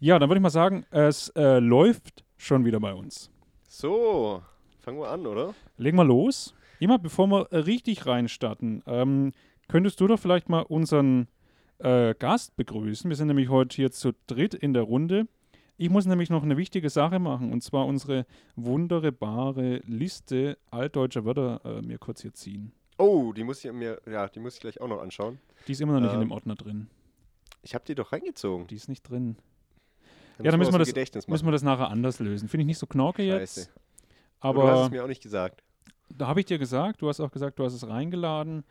Ja, dann würde ich mal sagen, es äh, läuft schon wieder bei uns. So, fangen wir an, oder? Legen wir los. Jemand, bevor wir äh, richtig reinstarten, ähm, könntest du doch vielleicht mal unseren äh, Gast begrüßen. Wir sind nämlich heute hier zu dritt in der Runde. Ich muss nämlich noch eine wichtige Sache machen und zwar unsere wunderbare Liste altdeutscher Wörter äh, mir kurz hier ziehen. Oh, die muss ich mir, ja, die muss ich gleich auch noch anschauen. Die ist immer noch nicht in Ähm, dem Ordner drin. Ich habe die doch reingezogen. Die ist nicht drin. Ja, dann müssen wir, das, Gedächtnis müssen wir das nachher anders lösen. Finde ich nicht so knorke Scheiße. jetzt. Aber du hast es mir auch nicht gesagt. da habe ich dir gesagt, du hast auch gesagt, du hast es reingeladen.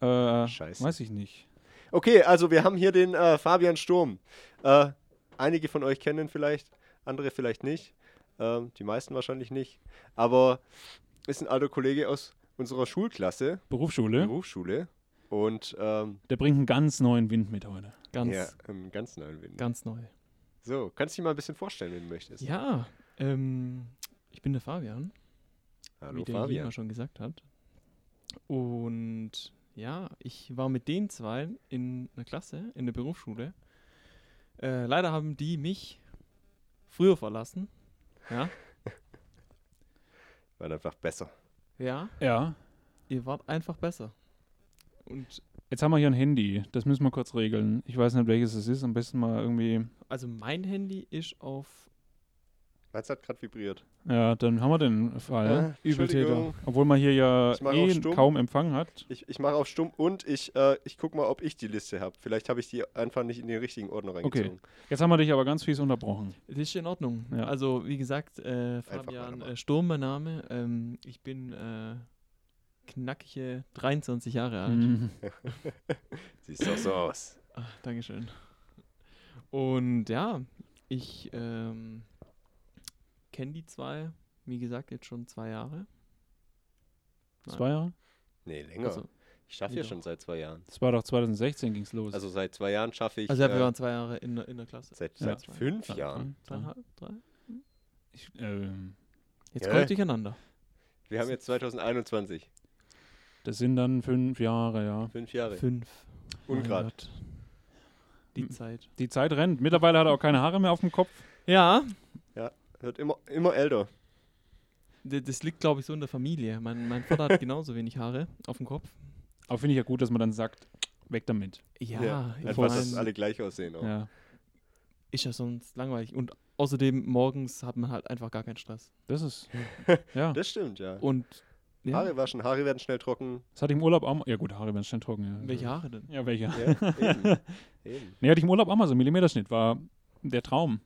Äh, Scheiße. weiß ich nicht. Okay, also wir haben hier den äh, Fabian Sturm. Äh, einige von euch kennen ihn vielleicht, andere vielleicht nicht. Ähm, die meisten wahrscheinlich nicht. Aber ist ein alter Kollege aus unserer Schulklasse, Berufsschule, Berufsschule. Und ähm, der bringt einen ganz neuen Wind mit heute. Ganz, ja, einen ganz neuen Wind. ganz neu. So, kannst du dich mal ein bisschen vorstellen, wenn du möchtest. Ja, ähm, ich bin der Fabian, Hallo wie der Fabian. Jena schon gesagt hat. Und ja, ich war mit den zwei in einer Klasse, in der Berufsschule. Äh, leider haben die mich früher verlassen. Ja, War einfach besser. ja, Ja, ihr wart einfach besser. Und jetzt haben wir hier ein Handy. Das müssen wir kurz regeln. Ich weiß nicht, welches es ist. Am besten mal irgendwie. also mein Handy ist auf Meins hat gerade vibriert. Ja, dann haben wir den Fall. Äh, Entschuldigung. Obwohl man hier ja eh kaum Empfang hat. Ich, ich mache auf stumm und ich, äh, ich guck mal, ob ich die Liste habe. Vielleicht habe ich die einfach nicht in den richtigen Ordner reingezogen. Jetzt haben wir dich aber ganz fies unterbrochen. Das ist in Ordnung. Ja. Also, wie gesagt, äh, Fabian äh, Sturm, mein Name. Ähm, ich bin äh, knackige 23 Jahre alt. Mhm. Siehst doch so aus. Ach, Dankeschön. Und ja, ich ähm, kenne die zwei, wie gesagt, jetzt schon zwei Jahre. Nein. Zwei Jahre? Nee, länger. Also, ich schaffe ja schon seit zwei Jahren. Das war doch 2016 ging es los. Also seit zwei Jahren schaffe ich. also ja, wir äh, waren zwei Jahre in, der- in der Klasse. seit Ja. seit fünf Zwei, Jahren. drei. Zweieinhalb, drei? Ich, ähm, Jetzt Ja. kommt ich durcheinander. Wir haben jetzt 2021. das sind dann fünf Jahre, ja. Fünf Jahre. Fünf. Ungrad. Die Hm. Zeit. Die Zeit rennt. Mittlerweile hat er auch keine Haare mehr auf dem Kopf. Ja, Wird immer, immer älter. d- das liegt, glaube ich, so in der Familie. Mein, mein Vater hat genauso wenig Haare auf dem Kopf. Aber finde ich ja gut, dass man dann sagt, weg damit. Ja, ich Einfach, dass alle gleich aussehen. Auch. Ja. ist ja sonst langweilig. Und außerdem morgens hat man halt einfach gar keinen Stress. Das ist. Ja. Das stimmt, ja. Und ja, Haare waschen, Haare werden schnell trocken. Das hatte ich im Urlaub auch mal. Ja, gut, Haare werden schnell trocken. Ja. welche Haare denn? Ja, welche? Ja, eben. eben. Nee, hatte ich im Urlaub auch mal so. Millimeterschnitt war der Traum.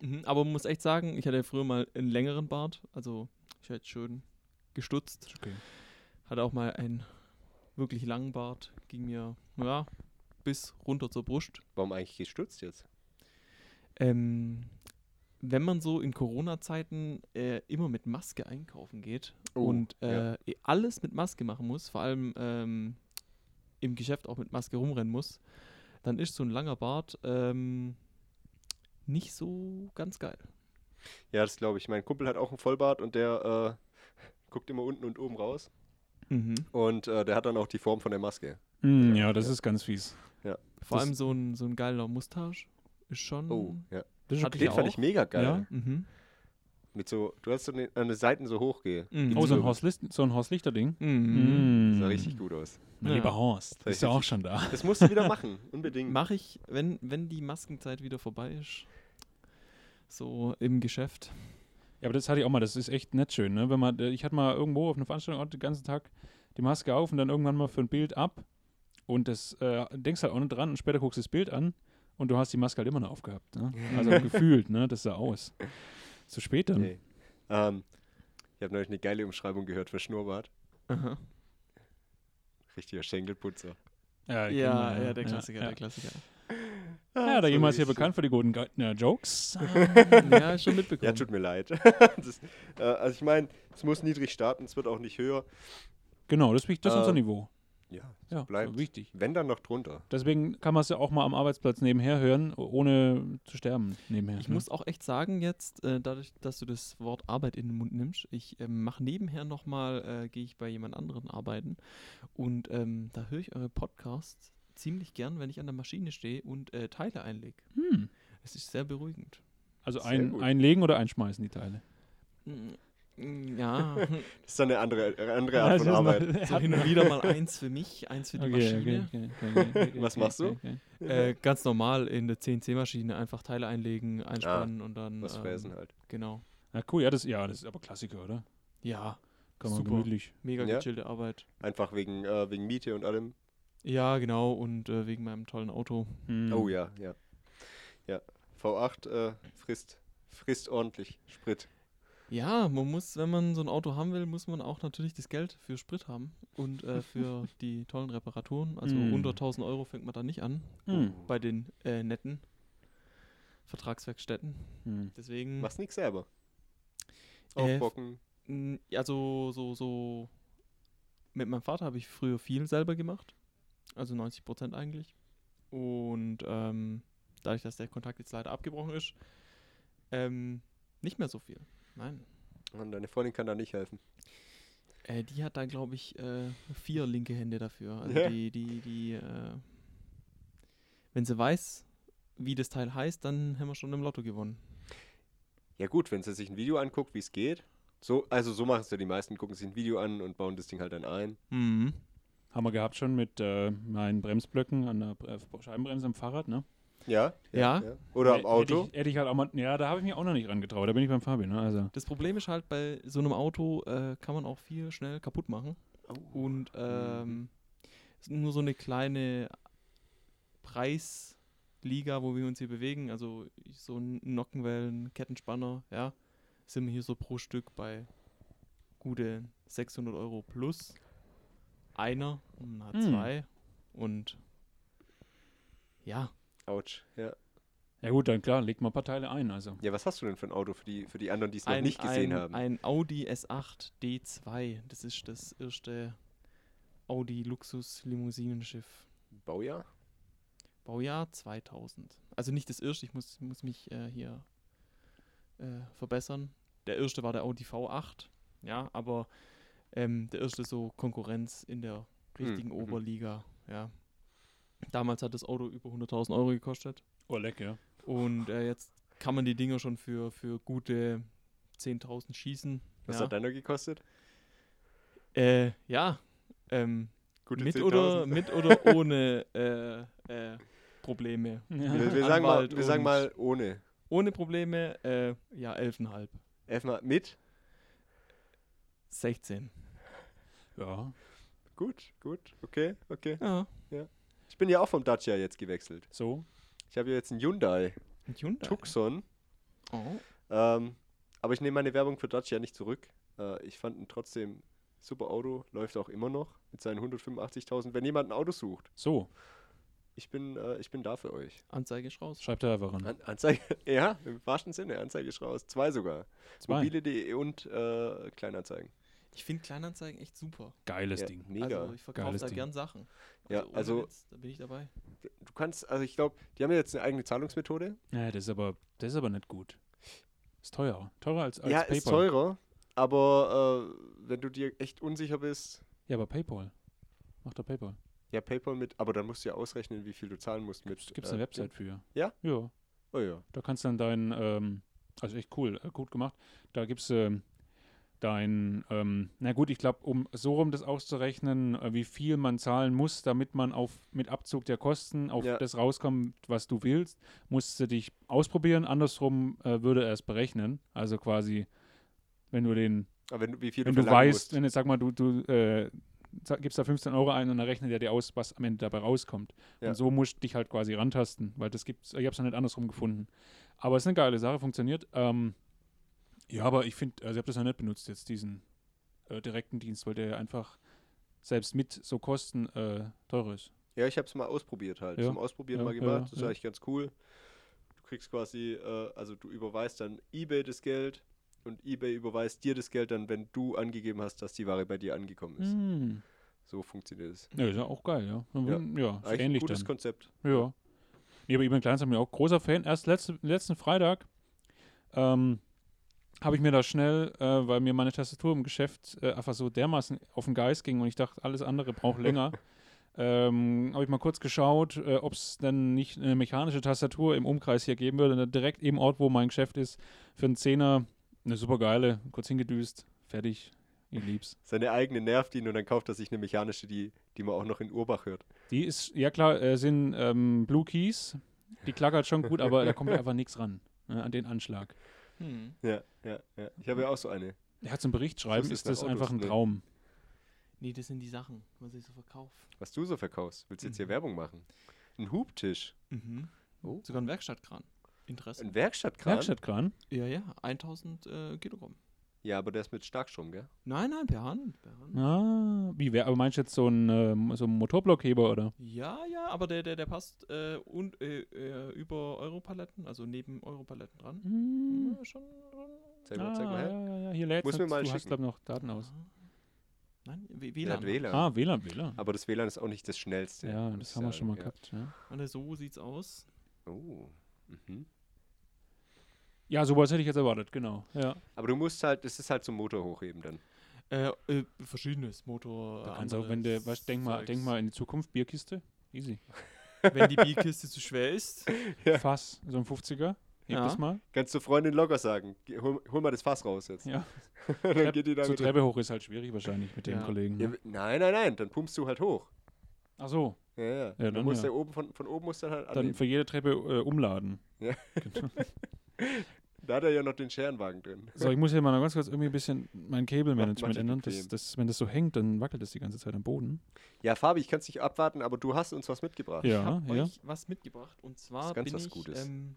Mhm, aber man muss echt sagen, ich hatte ja früher mal einen längeren Bart. Also ich hatte schön gestutzt. Okay. Hatte auch mal einen wirklich langen Bart. Ging mir, ja, bis runter zur Brust. Warum eigentlich gestutzt jetzt? Ähm, wenn man so in Corona-Zeiten äh, immer mit Maske einkaufen geht Oh, und ja. äh, eh alles mit Maske machen muss, vor allem ähm, im Geschäft auch mit Maske rumrennen muss, dann ist so ein langer Bart ähm, nicht so ganz geil. Ja, das glaube ich. Mein Kumpel hat auch einen Vollbart und der äh, guckt immer unten und oben raus. Mhm. Und äh, der hat dann auch die Form von der Maske. Mm, ja, das ist ganz fies. Vor Das- allem so ein, so ein geiler Mustache ist schon. Oh, ja. Das ist. Den fand ich mega geil. Ja? Mhm. Mit so, du hast so eine, an den Seiten so hochgehe. Mhm. Oh, so ein Horst, so ein Horst Lichter-Ding. Mhm. Mm. Sah richtig gut aus. Mein Ja. lieber Horst, Das ist ja auch schon da. Das musst du wieder machen, unbedingt. Mache ich, wenn, wenn die Maskenzeit wieder vorbei ist. So im Geschäft. Ja, aber das hatte ich auch mal, das ist echt nicht schön, ne? Wenn man, äh, ich hatte mal irgendwo auf einer Veranstaltung den ganzen Tag die Maske auf und dann irgendwann mal für ein Bild ab und das äh, denkst halt auch nicht dran und später guckst du das Bild an und du hast die Maske halt immer noch aufgehabt, ne? Also gefühlt, ne? Das sah aus. Zu spät dann. Nee. Ähm, ich habe neulich eine geile Umschreibung gehört für Schnurrbart. Aha. Richtiger Schenkelputzer. Ja, Ja, ja, der Klassiker, ja. der Klassiker. Ja, da so jemals hier bekannt für die guten Ge äh, Jokes. ja, schon mitbekommen. Ja, tut mir leid. das, äh, also ich meine, es muss niedrig starten, es wird auch nicht höher. genau, das, ist das ist unser Äh, Niveau. Ja, Ja, bleibt. wichtig. wenn dann noch drunter. Deswegen kann man es ja auch mal am Arbeitsplatz nebenher hören, ohne zu sterben nebenher. Ich ne? muss auch echt sagen jetzt, äh, dadurch, dass du das Wort Arbeit in den Mund nimmst, ich ähm, mache nebenher nochmal, äh, gehe ich bei jemand anderen arbeiten und ähm, da höre ich eure Podcasts ziemlich gern, wenn ich an der Maschine stehe und äh, Teile einlege. Hm. Es ist sehr beruhigend. Also Sehr ein, einlegen oder einschmeißen die Teile? Mm, Ja, Das ist dann eine andere, eine andere Ja, Art von Arbeit. so hin und wieder mal eins für mich, eins für die Maschine. okay, okay, okay, Was machst du? okay. Äh, ganz normal in der CNC-Maschine einfach Teile einlegen, einspannen und dann. Was ähm, fräsen halt. Genau. Ja, cool, ja das, ja, das ist aber Klassiker, oder? Ja, Kann man Super. gemütlich. mega Ja. gechillte Arbeit. Einfach wegen, äh, wegen Miete und allem. Ja, genau. Und äh, wegen meinem tollen Auto. Hm. Oh ja, ja. Ja. V8 äh, frisst, frisst ordentlich Sprit. Ja, man muss, wenn man so ein Auto haben will, muss man auch natürlich das Geld für Sprit haben und äh, für die tollen Reparaturen. Also Mm. unter 1000 Euro fängt man da nicht an Hm. bei den äh, netten Vertragswerkstätten. Hm. Deswegen, Machst nix selber. Äh, Aufbocken. Mm, ja, so, so, so. Mit meinem Vater habe ich früher viel selber gemacht. Also 90 Prozent eigentlich. Und ähm, dadurch, dass der Kontakt jetzt leider abgebrochen ist, ähm, nicht mehr so viel. Nein. Und deine Freundin kann da nicht helfen. Äh, die hat da, glaube ich, äh, vier linke Hände dafür. Also Ja. die, die, die, äh, wenn sie weiß, wie das Teil heißt, dann haben wir schon im Lotto gewonnen. Ja gut, wenn sie sich ein Video anguckt, wie es geht. So, also so machen es ja die meisten, gucken sich ein Video an und bauen das Ding halt dann ein. Mhm. Haben wir gehabt schon mit äh, meinen Bremsblöcken an der Bre- Scheibenbremse im Fahrrad, ne? Ja? Ja. Oder am Hätte Auto. ich, hätte ich halt auch mal, ja, da habe ich mich auch noch nicht rangetraut. Da bin ich beim Fabian, ne? Also. Das Problem ist halt, bei so einem Auto äh, kann man auch viel schnell kaputt machen. Und ähm, es ist nur so eine kleine Preisliga, wo wir uns hier bewegen. Also so ein Nockenwellen, Kettenspanner, ja, sind wir hier so pro Stück bei gute 600 Euro plus. Einer und ein Hm. H2 und ja, Autsch. Ja. Ja gut, dann klar, legt mal ein paar Teile ein. Also. ja, was hast du denn für ein Auto für die, für die anderen, die es noch ein, nicht gesehen ein, haben? ein Audi S8 D2. Das ist das erste Audi Luxus Limousinenschiff. Baujahr? Baujahr 2000. Also nicht das erste, ich muss, muss mich äh, hier äh, verbessern. Der erste war der Audi V8, ja, aber ähm, der erste so Konkurrenz in der richtigen mhm. Oberliga, ja. Damals hat das Auto über 100.000 Euro gekostet Oh, leck, ja. und äh, jetzt kann man die Dinger schon für, für gute 10.000 schießen. Was ja. hat deiner gekostet? Äh, ja, ähm, Gute mit 10.000? oder, mit oder ohne äh, äh, Probleme. Wir, wir, sagen mal, wir sagen mal ohne. Ohne Probleme, äh, ja, 11,5. Erstmal mit. 16. Ja, Gut, gut. Okay, okay. Ja. Ich bin ja auch vom Dacia jetzt gewechselt. so. Ich habe ja jetzt einen Hyundai Ein Hyundai. Tucson. Oh. Ähm, aber ich nehme meine Werbung für Dacia nicht zurück. Äh, ich fand ihn trotzdem super Auto, läuft auch immer noch mit seinen 185.000. Wenn jemand ein Auto sucht, So, ich bin, äh, ich bin da für euch. Anzeige ist raus. schreibt er einfach ran. An Anzeige, ja, im wahrsten Sinne, Anzeige ist raus. Zwei sogar. Zwei. Mobile.de und äh, Kleinanzeigen. Ich finde Kleinanzeigen echt super. Geiles Ja, Ding. Mega. Also ich verkaufe da Ding. gern Sachen. Ja, also- Witz, da bin ich dabei. du kannst, also ich glaube, die haben ja jetzt eine eigene Zahlungsmethode. Ja, das ist aber, das ist aber nicht gut. Ist teurer. Teurer als, als ja, PayPal. ist teurer, aber äh, wenn du dir echt unsicher bist, Ja, aber PayPal. Macht doch PayPal. ja, PayPal mit, aber dann musst du ja ausrechnen, wie viel du zahlen musst mit. Gibt es äh, eine Website für. Ja? Ja. Oh ja. Da kannst du dann dein, ähm, also echt cool, äh, gut gemacht. Da gibt es ähm, dein, ähm, na gut, ich glaube, um so rum das auszurechnen, äh, wie viel man zahlen muss, damit man auf mit Abzug der Kosten auf Ja. das rauskommt, was du willst, musst du dich ausprobieren. Andersrum äh, würde er es berechnen. Also quasi, wenn du den Aber wenn, du- wie viel wenn du weißt, musst. wenn jetzt sag mal, du, du äh, gibst da 15 Euro ein und dann rechnet er dir aus, was am Ende dabei rauskommt. Ja. Und so musst du dich halt quasi rantasten, weil das gibt's, ich habe es noch nicht andersrum gefunden. Aber es ist eine geile Sache, funktioniert. Ähm, ja, aber ich finde, also ich habe das noch nicht benutzt jetzt, diesen äh, direkten Dienst, weil der ja einfach selbst mit so Kosten äh, teurer ist. Ja, ich habe es mal ausprobiert halt. Ja. Zum Ausprobieren Ja, mal ja, gemacht. das ist ja. eigentlich ganz cool. Du kriegst quasi, äh, also du überweist dann eBay das Geld und eBay überweist dir das Geld dann, wenn du angegeben hast, dass die Ware bei dir angekommen ist. Hm. So funktioniert es. Ja, ist ja auch geil, ja. Ja, ja ist Eigentlich ein ähnlich gutes dann. Konzept. Ja. Nee, aber eBay Kleinanzeigen bin ich auch großer Fan. Erst letzte, letzten Freitag ähm, habe ich mir da schnell, äh, weil mir meine Tastatur im Geschäft äh, einfach so dermaßen auf den Geist ging und ich dachte, alles andere braucht länger, ähm, habe ich mal kurz geschaut, äh, ob es dann nicht eine mechanische Tastatur im Umkreis hier geben würde. Und direkt im Ort, wo mein Geschäft ist, für einen Zehner eine super geile, kurz hingedüst, fertig. Ich lieb's. Seine eigene nervt ihn und dann kauft er sich eine mechanische, die, die man auch noch in Urbach hört. Die ist, ja klar, äh, sind ähm, Blue Keys. Die klackert schon gut, aber da kommt einfach nichts ran ne, an den Anschlag. Hm. Ja, ja, ja. Ich habe ja auch so eine. Ja, zum Bericht schreiben ist das einfach ein drin. Traum. Nee, das sind die Sachen, was ich so verkaufe. Was du so verkaufst. Willst du jetzt hier Mhm. Werbung machen? Ein Hubtisch. Mhm. Oh. Sogar ein Werkstattkran. Interesse? Ein Werkstattkran? Werkstattkran? Ja, ja, 1000 äh, Kilogramm. Ja, aber der ist mit Starkstrom, gell? Nein, nein, per Hand. Per Hand. Ah, wie wär, aber meinst du jetzt so ein, ähm, so ein Motorblockheber oder? Ja, ja, aber der, der, der passt äh, und, äh, äh, über Europaletten, also neben Europaletten dran. Hm. Ja, schon, schon. Zeig mal, Ah, zeig mal her. ja, ja, ja, hier Muss mir jetzt. mal Du hast, schicken. glaube ich, noch Daten aus. Ah. Nein, WLAN. hat WLAN. Ah, WLAN, WLAN. Aber das WLAN ist auch nicht das schnellste. Ja, das haben wir schon mal ja. gehabt. Ja. Und so sieht's aus. Oh. Mhm. Ja, sowas hätte ich jetzt erwartet, genau. Ja. Aber du musst halt, das ist halt zum Motor hochheben dann. Äh, äh, verschiedenes Motor. Da kannst du auch, wenn du, weißt, denk mal, denk mal in die Zukunft, Bierkiste, easy. Wenn die Bierkiste zu schwer ist. Ja. Fass, so ein 50er, heb Ja. das mal. Kannst du Freundin locker sagen, hol, hol mal das Fass raus jetzt. Ja. dann geht die Zur damit. Treppe hoch ist halt schwierig wahrscheinlich mit dem Ja. Kollegen. Ja, Ne? w- nein, nein, nein, dann pumpst du halt hoch. Ach so, Ja, ja. Ja, dann dann musst ja. du oben von, von oben musst du dann halt dann annehmen. für jede Treppe äh, umladen. Ja. Genau. Da hat er ja noch den Scherenwagen drin. So, ich muss hier mal noch ganz kurz irgendwie ein bisschen mein Cable-Management ändern. Das, das, wenn das so hängt, dann wackelt das die ganze Zeit am Boden. Ja, Fabi, ich kann es nicht abwarten, aber du hast uns was mitgebracht. Ja, ich habe ja. euch was mitgebracht. Und zwar ganz bin was ich ähm,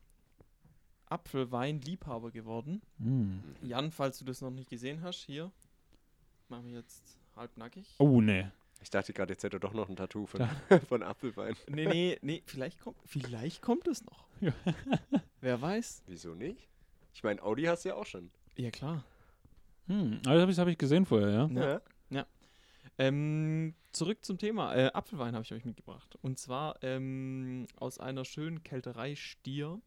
Apfelwein-Liebhaber geworden. Hm. Jan, falls du das noch nicht gesehen hast, hier. Machen wir jetzt halbnackig. Oh, ne. Ich dachte gerade, jetzt hätte er doch noch ein Tattoo von, von Apfelwein. Nee, nee, nee, vielleicht kommt, vielleicht kommt es noch. Ja. Wer weiß? Wieso nicht? Ich meine, Audi hast du ja auch schon. Ja, klar. Hm. Also, das habe ich, hab ich gesehen vorher, ja. Ja. Ähm, zurück zum Thema. Äh, Apfelwein habe ich euch mitgebracht. Und zwar ähm, aus einer schönen Kälterei Stier.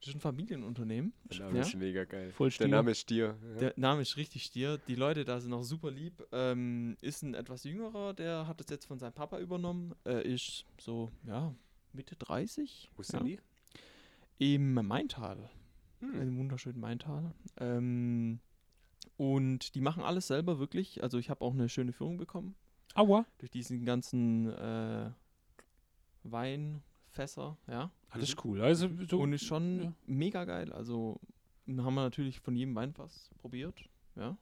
Das ist ein Familienunternehmen. Der Name Ja. ist mega geil. Voll Der Stier. Name ist Stier. Ja. Der Name ist richtig Stier. Die Leute da sind auch super lieb. Ähm, ist ein etwas jüngerer, der hat das jetzt von seinem Papa übernommen. Äh, ist so, ja, Mitte 30. Wo ja. sind die? Im Maintal. Hm. Im wunderschönen Maintal. Ähm, und die machen alles selber wirklich. Also ich habe auch eine schöne Führung bekommen. Aua. Durch diesen ganzen äh, Weinfässer, ja. Alles cool. Also, so, und ist schon ja. mega geil. Also haben wir natürlich von jedem Weinfass probiert, ja.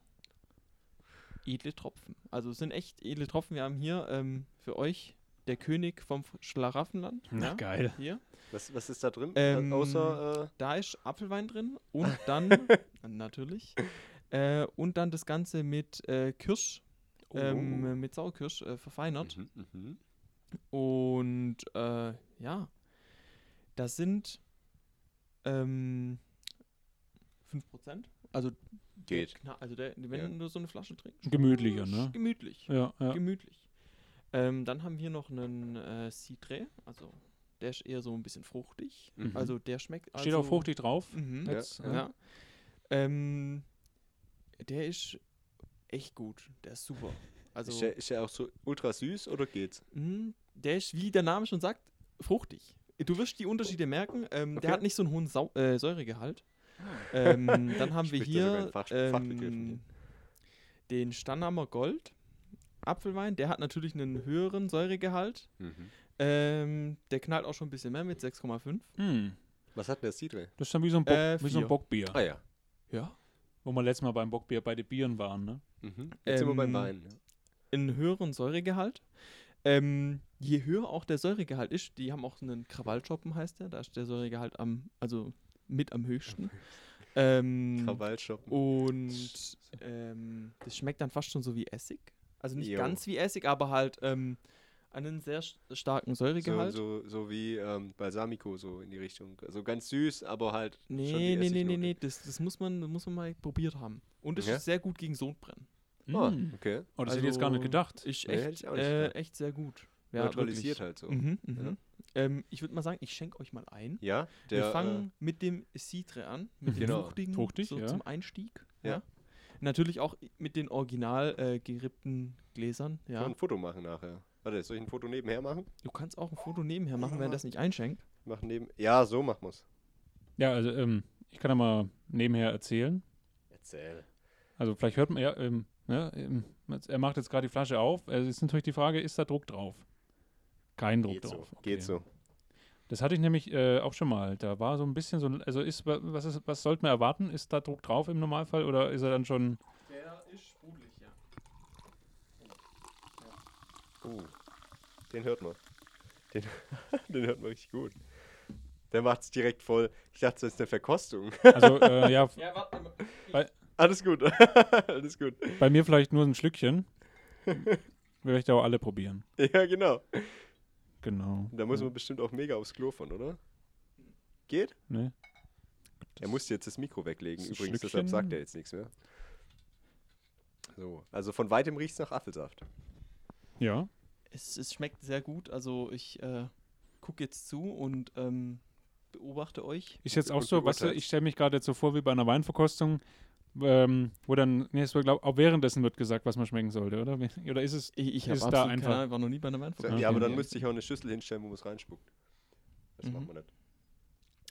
Edle Tropfen. Also es sind echt edle Tropfen. Wir haben hier ähm, für euch der König vom Schlaraffenland. Na, ja, geil. Hier. Was, was ist da drin? Ähm, Außer, äh, Da ist Apfelwein drin und dann, natürlich, äh, und dann das Ganze mit äh, Kirsch, oh, ähm, mit Sauerkirsch äh, verfeinert. mhm, mhm. Und äh, ja, das sind ähm, 5%. Also, der Geht. Also der, wenn Ja. du so eine Flasche trinkst. Gemütlicher, ne? Gemütlich. Ja, ja. Gemütlich. Ähm, dann haben wir noch einen äh, Citré, also der ist eher so ein bisschen fruchtig. Mhm. Also der schmeckt. Steht also, auch fruchtig drauf. Mhm. Ja, Jetzt, Ja. ja. Ähm, der ist echt gut. Der ist super. Also, ist, der, ist der auch so ultra süß oder geht's? mh, der ist, wie der Name schon sagt, fruchtig. Du wirst die Unterschiede merken. Ähm, Der Okay. hat nicht so einen hohen Sau äh, Säuregehalt. Ähm, dann haben wir hier Fachbegriffen ähm, den Stannhammer Gold Apfelwein. Der hat natürlich einen höheren Säuregehalt. Mhm. Ähm, der knallt auch schon ein bisschen mehr mit 6,5. Hm. Was hat denn der Citre? Das ist dann wie so ein, Bock, Äh, wie so ein. Bockbier. Ah ja. Ja. Wo wir letztes Mal beim Bockbier bei den Bieren waren, ne? Mhm. Jetzt sind wir beim Ähm, Wein. Ja. einen höheren Säuregehalt. Ähm, je höher auch der Säuregehalt ist, die haben auch einen Krawallschoppen, heißt der, da ist der Säuregehalt am, also mit am höchsten. ähm, Krawallschoppen. und ähm, das schmeckt dann fast schon so wie Essig. Also nicht Jo. ganz wie Essig, aber halt ähm, einen sehr st- starken So, Säuregehalt. so, so wie ähm, Balsamico, so in die Richtung. Also ganz süß, aber halt. schon Nee, die nee, nee, nee, nee, das, das muss man, das muss man mal probiert haben. Und es Ja? ist sehr gut gegen Sodbrennen. Ah, Hm. okay. Oh, das hätte ich jetzt gar nicht Also, gedacht. Ist Nee, hätte echt, ich auch nicht äh, echt sehr gut. Ja, Neutralisiert wirklich. halt so. Mhm, mhm. Ähm, ich würde mal sagen, ich schenke euch mal ein. Ja, der. Wir fangen mit dem Citre an, mit dem Genau. fruchtigen, Fruchtig, so ja. zum Einstieg. Ja. Ja. Natürlich auch mit den original äh, gerippten Gläsern. Ja. kann ein Foto machen nachher. Warte, soll ich ein Foto nebenher machen? Du kannst auch ein Foto nebenher machen, wenn das nicht einschenkt. Mach neben. Ja, so machen wir's. Ja, also ähm, ich kann ja mal nebenher erzählen. Erzähl. Also vielleicht hört man, ja, ähm, ja, ähm, er macht jetzt gerade die Flasche auf. Es ist natürlich die Frage, ist da Druck drauf? Kein Druck Geht so. drauf. Geht okay. so. Das hatte ich nämlich äh, auch schon mal. Da war so ein bisschen so, also ist, wa- was, ist, was sollte man erwarten? Ist da Druck drauf im Normalfall oder ist er dann schon, Der ist sprudelig, ja. Uh, den hört man. Den, den hört man richtig gut. Der macht's direkt voll. Ich dachte, das ist eine Verkostung. also äh, ja, Ja, warte. Alles gut. Alles gut. bei mir vielleicht nur ein Schlückchen. Will ich da auch alle probieren. Ja, genau. Genau. Da muss man bestimmt auch mega aufs Klo von, oder? Geht? Ne? Er muss jetzt das Mikro weglegen, Das übrigens, Schlückchen- deshalb sagt er jetzt nichts mehr. So, also von weitem riecht's nach Apfelsaft. Ja. Es, es schmeckt sehr gut. Also ich äh, gucke jetzt zu und ähm, beobachte euch. Ist jetzt auch so, beurteilst. ich stelle mich gerade jetzt so vor wie bei einer Weinverkostung, ähm, wo dann, nee, es wird, glaub, auch währenddessen wird gesagt, was man schmecken sollte, oder? Oder ist es, Ich, ich Ist habe da absolut einfach- keine Ahnung, war noch nie bei einer So, Weinverkostung. Ja, aber Okay. dann müsste ich auch eine Schüssel hinstellen, wo man es reinspuckt. Das Mhm. macht man nicht.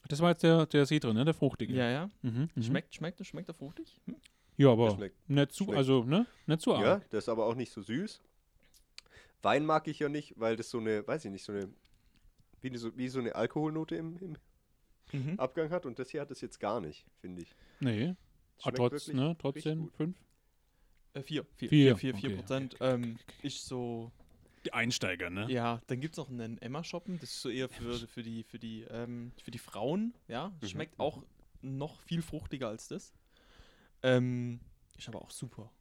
das war jetzt der, der Citron, ne? Der fruchtige. Ja, ja. Mhm, mhm. Schmeckt, schmeckt, schmeckt er fruchtig? Hm? Ja, Der aber schmeckt. nicht zu, schmeckt. also, ne? Nicht zu arg. Ja, der ist aber auch nicht so süß. Wein mag ich ja nicht, weil das so eine, weiß ich nicht, so eine, wie, so, wie so eine Alkoholnote im, im Mhm. Abgang hat. Und das hier hat es jetzt gar nicht, finde ich. Nee, aber Schmeckt trotz, ne? Trotzdem fünf. Äh, vier, vier, Vier, vier, vier, okay, Prozent. okay, ähm, Ist so, Die Einsteiger, ne? ja, dann gibt es noch einen Emma-Shoppen, das ist so eher für, für die, für die, ähm, für die Frauen, ja. Mhm, Schmeckt auch noch viel fruchtiger als das. Ähm, ist aber auch super.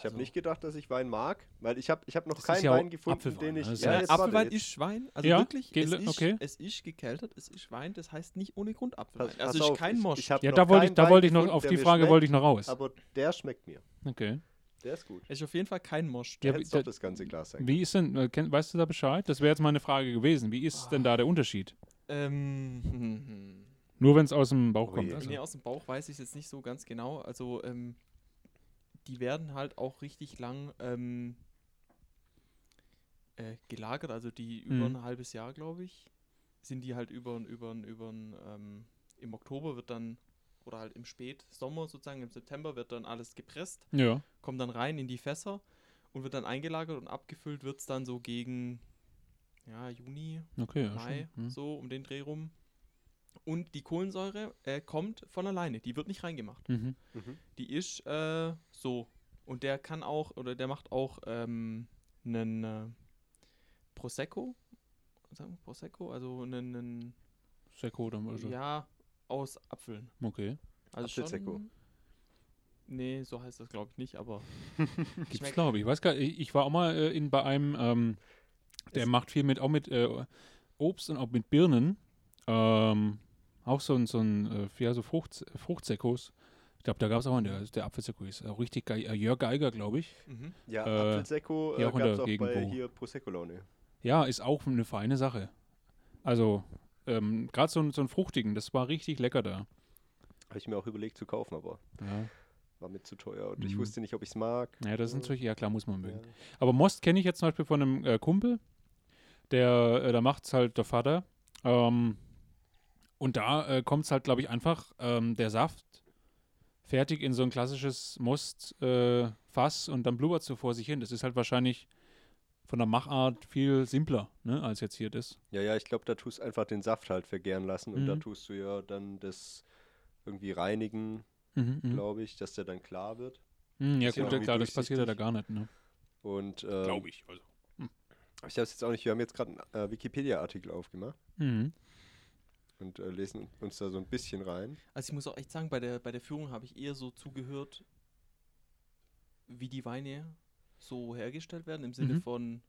Ich habe Also- nicht gedacht, dass ich Wein mag, weil ich habe ich hab noch Das keinen ja Wein gefunden, Apfelwein, den ich. ist Ja, jetzt Apfelwein jetzt- ist Wein, also Ja, wirklich, es ist, okay. es ist gekeltert, es ist Wein, das heißt nicht ohne Grund Apfelwein. Pass- also pass ist auf, kein ich- Mosch. ich Ja, da wollte ich, da Wein wollte ich noch, auf die Frage schmeckt, wollte ich noch raus. Aber der schmeckt mir. Okay. Der ist gut. ist auf jeden Fall kein Mosch. Der Ja, hätte wie- doch das ganze Glas sein Wie ist denn, äh, weißt du da Bescheid? Das wäre jetzt meine Frage gewesen. Wie ist denn da der Unterschied? Ähm, hm, hm. Nur wenn es aus dem Bauch Oh kommt. Also. Nee, aus dem Bauch weiß ich es jetzt nicht so ganz genau. Also, ähm, die werden halt auch richtig lang ähm, äh, gelagert. Also, die über Mhm. ein halbes Jahr, glaube ich, sind die halt über, über, über ähm, im Oktober wird dann, oder halt im Spätsommer sozusagen, im September wird dann alles gepresst, Ja. kommt dann rein in die Fässer und wird dann eingelagert und abgefüllt wird es dann so gegen ja, Juni, Okay, ja, Mai, schon. Hm. so um den Dreh rum. Und die Kohlensäure äh, kommt von alleine, die wird nicht reingemacht. Mhm. Mhm. Die ist äh, so. Und der kann auch, oder der macht auch ähm, einen äh, Prosecco. Sagen wir Prosecco? Also einen, einen Sekko oder also. ja, aus Apfeln. Okay. Also Apfelsekko. schon- Nee, so heißt das glaube ich nicht, aber Gibt's Schmeckt- glaube ich. Ich weiß gar ich, ich war auch mal äh, in, bei einem, ähm, der Es- macht viel mit, auch mit äh, Obst und auch mit Birnen. Ähm, auch so ein, so ein äh, ja, so Frucht, Fruchtsekkos. Ich glaube, da gab es auch einen, der, der Apfelsekko ist auch richtig geil. Äh, Jörg Geiger, glaube ich. mhm. Ja, Äh, Apfelsekko äh, gab es auch bei hier Prosecco-Laune. Ja, ist auch eine feine Sache. Also, ähm, gerade so, ein- so ein fruchtigen, das war richtig lecker da. Habe ich mir auch überlegt zu kaufen, aber Ja, war mir zu teuer und ich Mhm. wusste nicht, ob ich es mag. ja das Ja. natürlich, ja klar, muss man mögen. Ja. Aber Most kenne ich jetzt zum Beispiel von einem äh, Kumpel, der, äh, da macht es halt der Vater. Ähm, und da äh, kommt es halt, glaube ich, einfach ähm, der Saft fertig in so ein klassisches Most-Fass äh, und dann blubbert so vor sich hin. Das ist halt wahrscheinlich von der Machart viel simpler, ne, als jetzt hier das. Ja, ja, ich glaube, da tust du einfach den Saft halt vergären lassen und da Mhm. tust du ja dann das irgendwie reinigen, Mhm, mhm. glaube ich, dass der dann klar wird. Mhm, ja, gut, ja, klar, das passiert ja da gar nicht, ne? Und ähm, ich. Also. ich habe jetzt auch nicht, wir haben jetzt gerade einen äh, Wikipedia-Artikel aufgemacht Mhm. Und äh, lesen uns da so ein bisschen rein. Also ich muss auch echt sagen, bei der, bei der Führung habe ich eher so zugehört, wie die Weine so hergestellt werden, im Sinne Mhm. von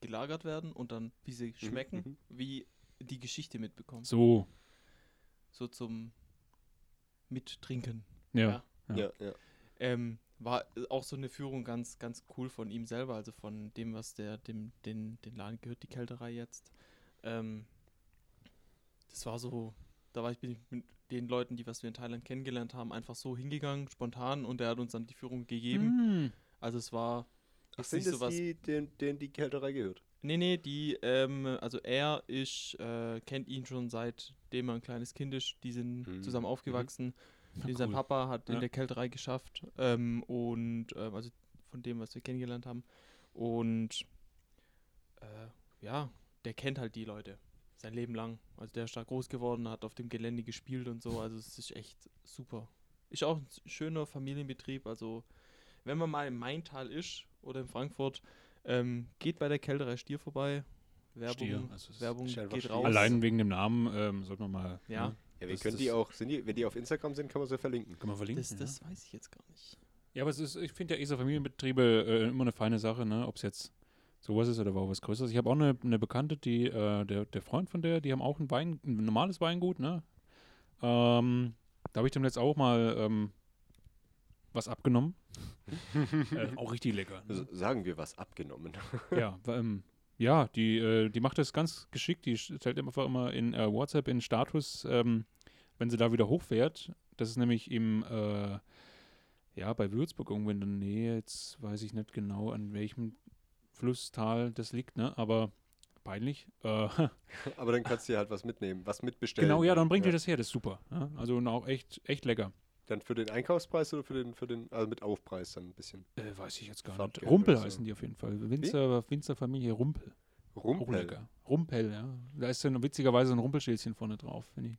gelagert werden und dann, wie sie schmecken, mhm. wie die Geschichte mitbekommen. So, So zum Mittrinken. ja. Ja. Ja. Ja. Ähm, war auch so eine Führung ganz, ganz cool von ihm selber, also von dem, was der, dem, den, den Laden gehört, die Kälterei jetzt. Ähm, das war so, da war ich, bin ich mit den Leuten, die was wir in Thailand kennengelernt haben, einfach so hingegangen, spontan, und er hat uns dann die Führung gegeben. Mhm. Also es war Ach, sind nicht das so was. die, denen, denen die Kälterei gehört? Nee, nee, die, ähm, also er ist, äh, kennt ihn schon seitdem er ein kleines Kind ist. Die sind Mhm. zusammen aufgewachsen. Ja, Die, Sein cool. Papa hat in Ja. der Kälterei geschafft. Ähm, und, ähm, also von dem, was wir kennengelernt haben. Und, äh, ja, der kennt halt die Leute. Sein Leben lang. Also der ist da groß geworden, hat auf dem Gelände gespielt und so. Also es ist echt super. Ist auch ein schöner Familienbetrieb. Also wenn man mal im Maintal ist oder in Frankfurt, ähm, geht bei der Kälterei Stier vorbei. Werbung, Stier, also Werbung geht Stier. raus. Allein wegen dem Namen ähm, sollte man mal. Ja. Ne? Ja, wir Das- können die auch, sind die, wenn die auf Instagram sind, kann man sie verlinken. Kann man verlinken. Das, ja. das weiß ich jetzt gar nicht. Ja, aber es ist, ich finde ja so Familienbetriebe äh, immer eine feine Sache, ne? Ob es jetzt sowas ist oder auch was Größeres. Ich habe auch eine, eine Bekannte, die, äh, der, der Freund von der, die haben auch ein Wein, ein normales Weingut, ne? Ähm, da habe ich dem jetzt auch mal ähm, was abgenommen. äh, auch richtig lecker. Also sagen wir was abgenommen. ja, ähm, ja, die, äh, die macht das ganz geschickt. Die stellt einfach immer in äh, WhatsApp in Status, ähm, wenn sie da wieder hochfährt. Das ist nämlich im, äh, ja, bei Würzburg irgendwo in der Nähe. Jetzt weiß ich nicht genau, an welchem Flusstal das liegt, ne? Aber peinlich. Äh, Aber dann kannst du dir halt was mitnehmen, was mitbestellen. genau, ja, dann bringt ihr das her. Das ist super. Ja? Also und auch echt, echt lecker. Dann für den Einkaufspreis oder für den, für den, also mit Aufpreis dann ein bisschen. Äh, weiß ich jetzt gar Farbgeld nicht. Rumpel so. heißen die auf jeden Fall. Winzer, Winzerfamilie Rumpel. Rumpel. Rumpel, ja. Da ist dann witzigerweise ein Rumpelschälchen vorne drauf, finde ich.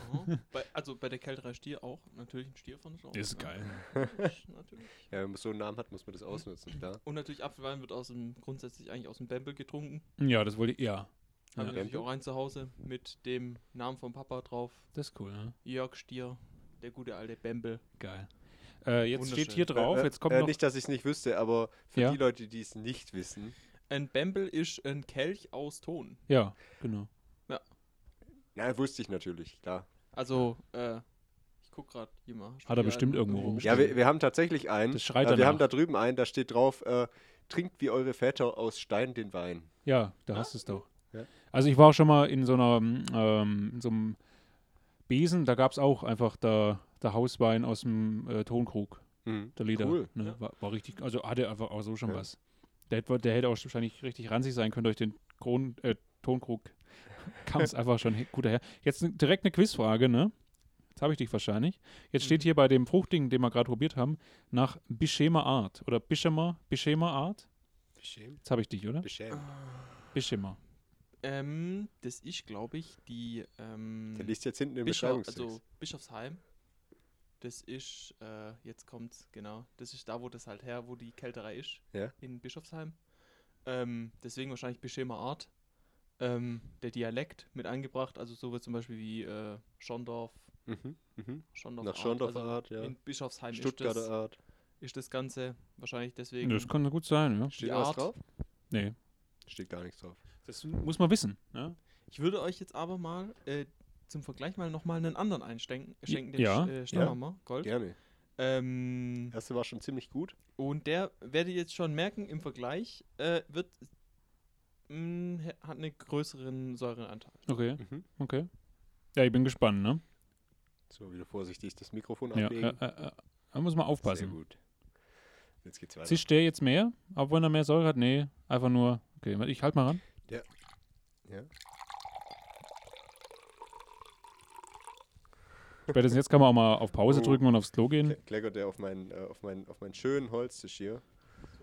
bei, also bei der Kälterei Stier auch natürlich ein Stier von drauf. Das ist ja. geil. Natürlich. Ja, wenn man so einen Namen hat, muss man das ausnutzen, klar. Und natürlich Apfelwein wird aus dem, grundsätzlich eigentlich aus dem Bembel getrunken. Ja, das wollte ich, ja. Habe ich Ja. natürlich auch einen zu Hause mit dem Namen vom Papa drauf. Das ist cool, ne? Jörg Stier, der gute alte Bembel. Geil. Äh, jetzt steht hier drauf, Äh, jetzt kommt äh, noch. Nicht, dass ich es nicht wüsste, aber für Ja. die Leute, die es nicht wissen, Ein Bembel ist ein Kelch aus Ton. ja, genau. Na, wusste ich natürlich, klar. Also, äh, ich guck gerade hier mal. Hat er bestimmt irgendwo Ja, rumstehen. wir, wir haben tatsächlich einen. Das schreit äh, wir danach. haben da drüben einen, da steht drauf, äh, trinkt wie eure Väter aus Stein den Wein. Ja, da hast du es doch. Ja. Also ich war auch schon mal in so einer, ähm, in so einem Besen, da gab es auch einfach der, der Hauswein aus dem äh, Tonkrug, Mhm. der Lieder. Cool. Ne? Ja. War, war richtig, also hatte einfach auch so schon Ja. was. Der, hätte- der hätte auch wahrscheinlich richtig ranzig sein können durch den Kron, äh, Tonkrug. Kam es einfach schon gut daher. Jetzt direkt eine Quizfrage, ne? Jetzt habe ich dich wahrscheinlich. Jetzt steht Mhm. hier bei dem Fruchtding, den wir gerade probiert haben, nach Bischema Art oder Bischema, Bischema Art. Beschämt. Jetzt habe ich dich, oder? Beschämt. Bischema. Ähm, das ist, glaube ich, die ähm, Der liest jetzt hinten den Bischof, also Bischofsheim. Das ist, äh, jetzt kommt's, genau. Das ist da, wo das halt her, wo die Kälterei ist. Ja. In Bischofsheim. Ähm, deswegen wahrscheinlich Beschämer Art. Ähm, der Dialekt mit eingebracht, also so wird zum Beispiel wie äh, Schondorf, mhm. Mhm. Schondorf Nach Schondorfer Art, ja. In Bischofsheim ist Stuttgarter das, Art. ist das Ganze wahrscheinlich deswegen. Das kann gut sein, ja. Steht was drauf? Nee. Steht gar nichts drauf. Das muss man wissen. Ne? Ich würde euch jetzt aber mal äh, zum Vergleich mal nochmal einen anderen einschenken, schenken, den ja. Sch- äh, Stammhammer Gold. Gerne. Ähm, Erste war schon ziemlich gut. Und der werdet ihr jetzt schon merken, im Vergleich äh, wird mh, he- hat einen größeren Säurenanteil. Okay, Mhm. okay. Ja, ich bin gespannt, ne? So, wieder vorsichtig das Mikrofon Ja, ablegen. äh, äh, äh, da muss man Sehr aufpassen. gut. Jetzt geht's weiter. Zischt der jetzt mehr, auch wenn er mehr Säure hat? Nee, einfach nur. Okay, ich halt mal ran. Ja. Spätestens jetzt kann man auch mal auf Pause Oh. drücken und aufs Klo gehen. Kle- Kleckert der auf meinen, äh, auf meinen, auf meinen schönen Holztisch hier.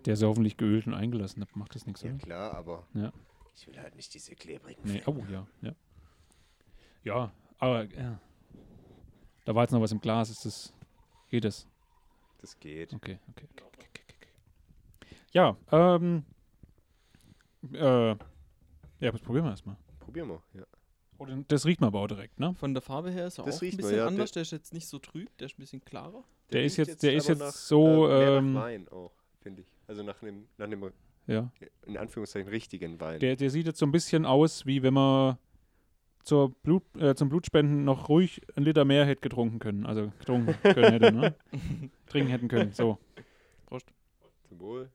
Der ist ja hoffentlich geölt und eingelassen. Da macht das nichts, Ja oder? klar, aber Ja. ich will halt nicht diese klebrigen Nee, oh ja, ja. Ja, aber ja. da war jetzt noch was im Glas. Ist das. Geht das? Das geht. Okay, okay, okay, okay, okay, okay. Ja, ähm. Äh. Ja, das probieren wir erstmal. Probieren wir. Ja. Oh, den- das riecht man aber auch direkt, ne? Von der Farbe her ist er Das auch ein riecht man, bisschen ja, anders. Der ist jetzt nicht so trüb, der ist ein bisschen klarer. Der ist riecht jetzt- der ist jetzt so, äh, mehr ähm, nach Wein auch, finde ich. Also nach einem, nach einem, Ja. in Anführungszeichen, richtigen Wein. Der, der sieht jetzt so ein bisschen aus, wie wenn man zur Blut, äh, zum Blutspenden noch ruhig ein Liter mehr hätte getrunken können. Also getrunken können hätte, ne? Trinken hätten können. So. Zum Wohl.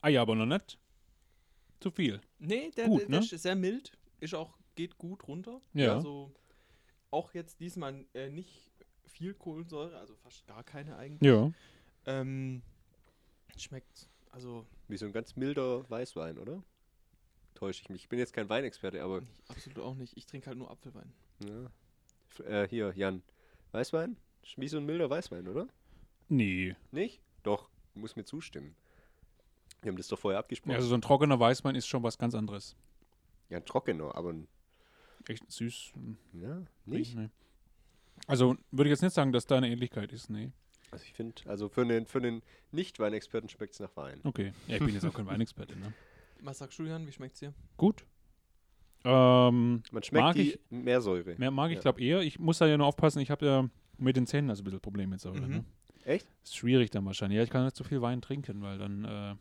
Ah ja, aber noch nicht. Zu viel. Nee, der, Gut, der, der ne? ist sehr mild. Ist auch, geht gut runter. Ja. Also auch jetzt diesmal äh, nicht viel Kohlensäure, also fast gar keine eigentlich. Ja. Ähm, schmeckt, also Wie so ein ganz milder Weißwein, oder? täusche ich mich? Ich bin jetzt kein Weinexperte, aber Ich, absolut auch nicht. Ich trinke halt nur Apfelwein. ja. F- äh, hier, Jan. Weißwein? Wie so ein milder Weißwein, oder? Nee. Nicht? Doch, du musst mir zustimmen. Wir haben das doch vorher abgesprochen. Also so ein trockener Weißwein ist schon was ganz anderes. ja, ein trockener, aber ein, Echt süß. ja, nicht? Nee. Also würde ich jetzt nicht sagen, dass da eine Ähnlichkeit ist, nee. Also ich finde, also für den, für den Nicht-Weinexperten schmeckt es nach Wein. Okay. Ja, ich bin jetzt auch kein Weinexperte, ne? Was sagst du, Jan? Wie schmeckt's dir? Gut. Ähm, Man schmeckt Mag die ich- Meersäure. mehr mag ich, Ja. glaube eher. Ich muss da ja nur aufpassen, ich habe ja mit den Zähnen also ein bisschen Probleme mit Säure. Mhm. Ne? Echt? Ist schwierig dann wahrscheinlich. Ja, ich kann nicht zu viel Wein trinken, weil dann äh,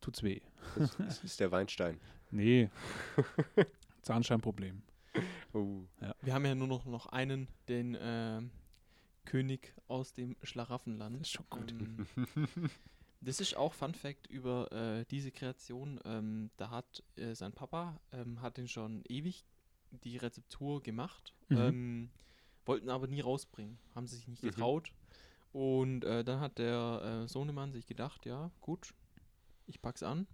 tut's weh. Das, das ist der Weinstein. Nee. Zahnscheinproblem. Oh. Wir haben ja nur noch, noch einen, den ähm, König aus dem Schlaraffenland. Das ist schon gut. Ähm, das ist auch Fun Fact über äh, diese Kreation. Ähm, da hat äh, sein Papa ähm, hat den schon ewig die Rezeptur gemacht, Mhm. ähm, wollten aber nie rausbringen, haben sie sich nicht Mhm. getraut. Und äh, dann hat der äh, Sohnemann sich gedacht, ja gut, ich pack's an,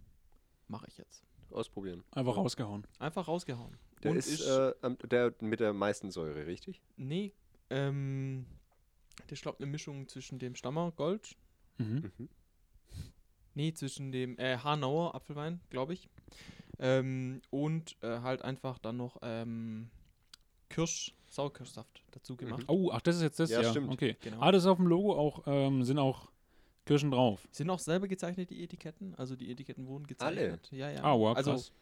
mache ich jetzt. Ausprobieren. Einfach rausgehauen. Einfach rausgehauen. Der Und ist äh, am- der mit der meisten Säure, richtig? Nee, ähm, das ist, glaube eine Mischung zwischen dem Stammer Gold, Mhm. Mhm. nee, zwischen dem äh, Hanauer Apfelwein, glaube ich, ähm, und äh, halt einfach dann noch ähm, Kirsch, Sauerkirschsaft dazu gemacht. Oh, ach, das ist jetzt das? Ja, Ja, stimmt. Okay. Genau. Ah, das ist auf dem Logo auch, ähm, sind auch Kirschen drauf. Sind auch selber gezeichnet, die Etiketten? Also die Etiketten wurden gezeichnet. Ja, ja. Ah, wow, also, krass.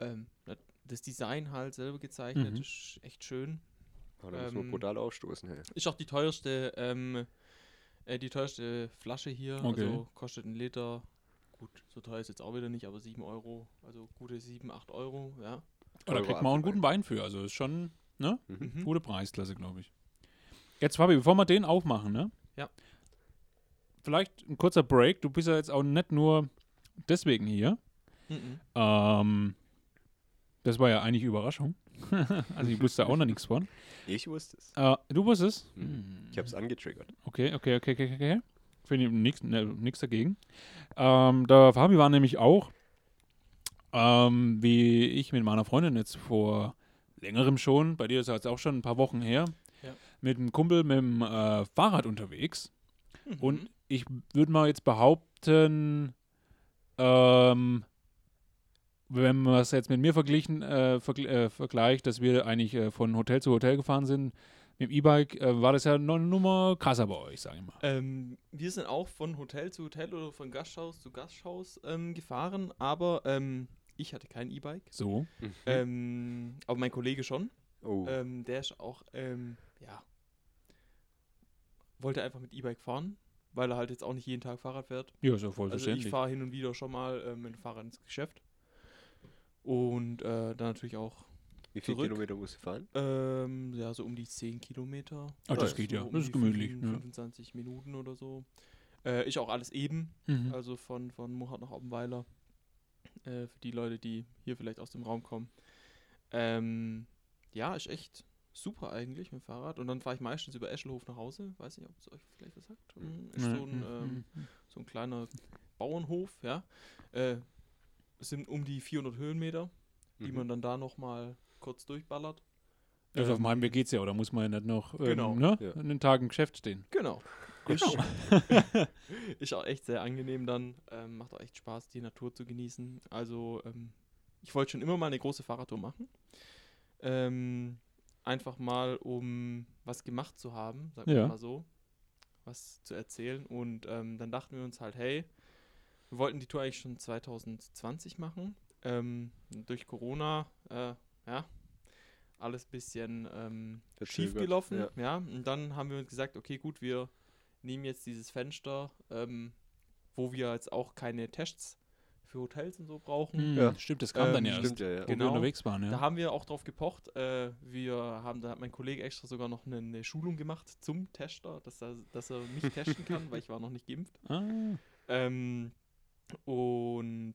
ähm, das- das Design halt selber gezeichnet, Mhm. ist echt schön. Oh, da muss man Ähm, brutal aufstoßen. Hey. Ist auch die teuerste, ähm, äh, die teuerste Flasche hier. Okay. Also kostet ein Liter. Gut, so teuer ist jetzt auch wieder nicht, aber 7 Euro. Also gute 7, 8 Euro, ja. Aber da kriegt man auch einen guten Wein für. Also ist schon, ne? Mhm. Gute Preisklasse, glaube ich. Jetzt, Fabi, bevor wir den aufmachen, ne? Ja. Vielleicht ein kurzer Break. Du bist ja jetzt auch nicht nur deswegen hier. Mhm. Ähm, das war ja eigentlich Überraschung. also ich wusste auch noch nichts von. Ich wusste es. Äh, du wusstest? Mhm. Ich habe es angetriggert. Okay, okay, okay, okay, okay. Finde ich nichts ne, dagegen. Ähm, der Fabi war nämlich auch, ähm, wie ich mit meiner Freundin jetzt vor längerem schon, bei dir ist es jetzt auch schon ein paar Wochen her, Ja. mit einem Kumpel mit dem äh, Fahrrad unterwegs. Mhm. Und ich würde mal jetzt behaupten, ähm, wenn man es jetzt mit mir verglichen, äh, vergl äh, vergleicht, dass wir eigentlich äh, von Hotel zu Hotel gefahren sind, mit dem E-Bike, äh, war das ja noch eine Nummer krasser bei euch, sag ich mal. Ähm, wir sind auch von Hotel zu Hotel oder von Gasthaus zu Gasthaus ähm, gefahren, aber ähm, ich hatte kein E-Bike. So. Mhm. Ähm, aber mein Kollege schon. oh. Ähm, der ist auch, ähm, ja, wollte einfach mit E-Bike fahren, weil er halt jetzt auch nicht jeden Tag Fahrrad fährt. Ja, ist ja voll Also ich fahre hin und wieder schon mal ähm, mit dem Fahrrad ins Geschäft. Und äh, dann natürlich auch, Wie viele zurück. Kilometer musst du fahren? ähm, ja, so um die 10 Kilometer. Ach, das Ja, geht so ja. um Das ist gemütlich. 5, Ja. 25 Minuten oder so. Äh, ist auch alles eben, Mhm. also von, von Muchart nach Oppenweiler. Äh, für die Leute, die hier vielleicht aus dem Raum kommen. Ähm, ja, ist echt super eigentlich mit dem Fahrrad. Und dann fahre ich meistens über Eschelhof nach Hause. Weiß nicht, ob es euch vielleicht was sagt. Mm, Ist so, ein, mhm, ähm, mhm. so ein kleiner Bauernhof, ja. Äh, es sind um die 400 Höhenmeter, die Mhm. man dann da nochmal kurz durchballert. Also auf Ähm, meinem Weg geht's ja, oder muss man ja nicht noch ähm, Genau. ne? Ja. an den Tagen im Geschäft stehen. Genau. Genau. Ist, auch echt sehr angenehm dann. Ähm, macht auch echt Spaß, die Natur zu genießen. Also, ähm, ich wollte schon immer mal eine große Fahrradtour machen. Ähm, einfach mal, um was gemacht zu haben, sagen Ja. wir mal so. Was zu erzählen. Und ähm, dann dachten wir uns halt, hey, wir wollten die Tour eigentlich schon 2020 machen. Ähm, durch Corona, äh, ja, alles bisschen ähm, schief gelaufen. ja. Ja. und dann haben wir uns gesagt, okay, gut, wir nehmen jetzt dieses Fenster, ähm, wo wir jetzt auch keine Tests für Hotels und so brauchen. Mhm, Ja. Stimmt, das kam dann Ähm, ja Stimmt erst, ja, ja. wo wir Genau. unterwegs waren. Da Ja. haben wir auch drauf gepocht. Äh, wir haben, da hat mein Kollege extra sogar noch eine, eine Schulung gemacht zum Tester, dass er, dass er mich testen kann, weil ich war noch nicht geimpft. Ah, Ähm, und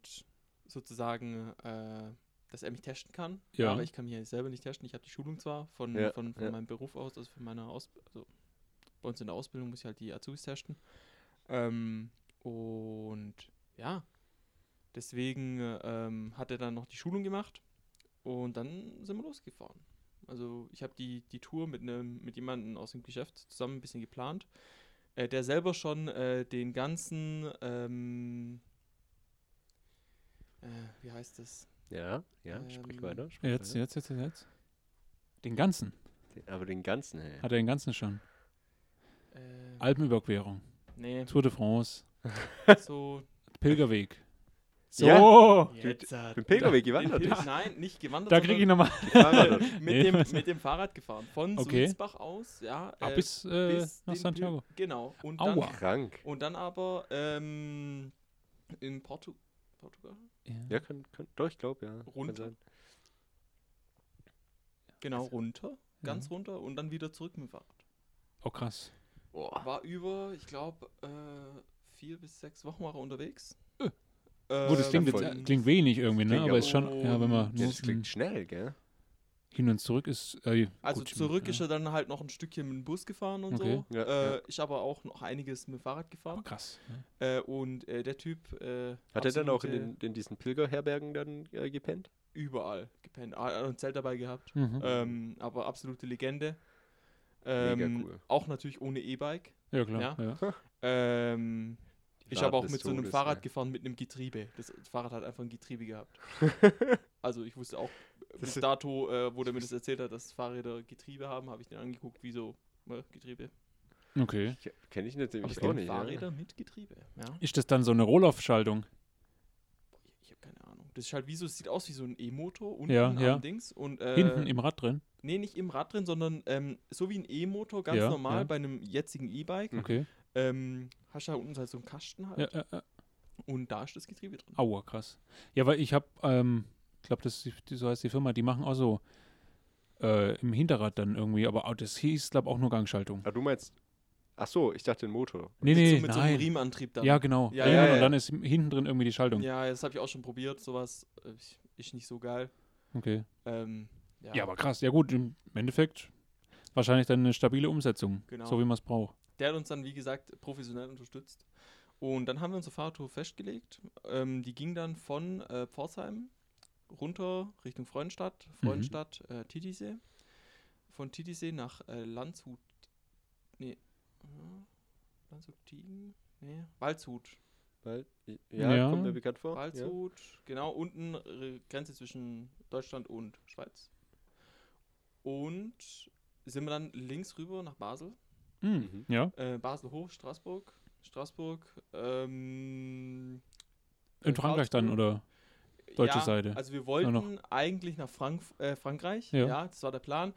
sozusagen, äh, dass er mich testen kann. Ja. Aber ich kann mich ja selber nicht testen. Ich habe die Schulung zwar von, Ja, von, von ja. meinem Beruf aus, also von meiner Ausbildung. Also bei uns in der Ausbildung muss ich halt die Azubis testen. Ähm, und ja, Deswegen äh, ähm, hat er dann noch die Schulung gemacht und dann sind wir losgefahren. Also ich habe die, die Tour mit, einem mit jemandem aus dem Geschäft zusammen ein bisschen geplant, äh, der selber schon äh, den ganzen, ähm, äh, wie heißt das? Ja, ja, sprich Ähm, weiter. Sprich Jetzt, weiter. jetzt, jetzt, jetzt. Den ganzen. Aber den ganzen, hey. Hat er den ganzen schon. Äh, Alpenüberquerung. nee, Tour de France. so Pilgerweg. So. Ja. jetzt hat- bin Pilgerweg Den gewandert. Pil- Nein, nicht gewandert. Da kriege ich nochmal. Mit, Nee, dem, mit dem Fahrrad gefahren. Von Okay. Sulzbach aus, ja. Ah, äh, bis, äh, bis nach den Santiago. Pil- Genau. Und dann, Aua. Krank. und dann aber ähm, in Portu Portugal? Ja, kann, kann, doch, ich glaube, ja. Kann Runter. sein. Genau, runter. Ganz Ja. runter und dann wieder zurück mit dem Fahrrad. Oh, krass. Boah. War über, ich glaube, äh, vier bis sechs Wochen war er unterwegs. Äh. Ähm, Gut, das klingt, jetzt, klingt wenig irgendwie, ne? Klingt Aber aber- ist schon, ja, wenn man Ja, das klingt schnell, gell? Hin und zurück ist. Äh, Also gut, zurück ja. ist er dann halt noch ein Stückchen mit dem Bus gefahren und Okay. so. Ja, äh, ja. Ich aber auch noch einiges mit dem Fahrrad Oh, gefahren. krass. Ja. Äh, und äh, der Typ. Äh, Hat er dann auch in, den, in diesen Pilgerherbergen dann äh, gepennt? Überall gepennt. Ah, Er hat ein Zelt dabei gehabt. Mhm. Ähm, aber absolute Legende. Mega Ähm, cool. Auch natürlich ohne E-Bike. ja, klar. ja. Ja. Ähm, ich habe auch mit so einem Todes, Fahrrad gefahren mit einem Getriebe. Das Fahrrad hat einfach ein Getriebe gehabt. Also ich wusste auch bis dato, äh, wo der mir das erzählt hat, dass Fahrräder Getriebe haben, habe ich den angeguckt, wieso äh, Getriebe. Okay. Kenne ich natürlich es auch nicht. Fahrräder mit Getriebe. Ja. Ist das dann so eine Rohloff-Schaltung? Ich habe keine Ahnung. Das ist halt wie so, es sieht aus wie so ein E-Motor unten Ja, am ja. Dings. Und, äh, Hinten im Rad drin? Nee, nicht im Rad drin, sondern ähm, so wie ein E-Motor, ganz Ja, normal ja. bei einem jetzigen E-Bike. Okay. Ähm, hast du da unten halt so einen Kasten halt. Ja, ja, ja. Und da ist das Getriebe drin. Aua, krass. Ja, weil ich habe, ähm, ich glaube, das ist die, so heißt die Firma, die machen auch so äh, im Hinterrad dann irgendwie, aber auch, das hieß, glaube auch nur Gangschaltung. Ah, du meinst. Ach so, ich dachte den Motor. Nee, nee, so, mit so einem nein. Riemenantrieb dann. ja, genau. Ja, Ja, ja, Und ja. dann ist hinten drin irgendwie die Schaltung. Ja, das habe ich auch schon probiert. Sowas äh, ist nicht so geil. Okay. Ähm, ja. Ja, aber krass. Ja, gut, im Endeffekt wahrscheinlich dann eine stabile Umsetzung. Genau. So wie man es braucht. Der hat uns dann, wie gesagt, professionell unterstützt. Und dann haben wir unsere Fahrradtour festgelegt. Ähm, die ging dann von äh, Pforzheim runter Richtung Freudenstadt, Mhm. Freudenstadt, äh, Titisee. Von Titisee nach äh, Landshut. Nee. äh, Landshut Tiegen? Nee. Waldshut. Weil, ja, Ja. kommt mir bekannt vor. Ja. Waldshut. Genau, unten äh, Grenze zwischen Deutschland und Schweiz. Und sind wir dann links rüber nach Basel. Mhm. Mhm. Ja. Äh, Basel hoch, Straßburg. Straßburg. Ähm, In Frankreich dann, oder? Deutsche ja, Seite. Also wir noch. wollten eigentlich nach Frank äh, Frankreich. Ja. Ja. das war der Plan.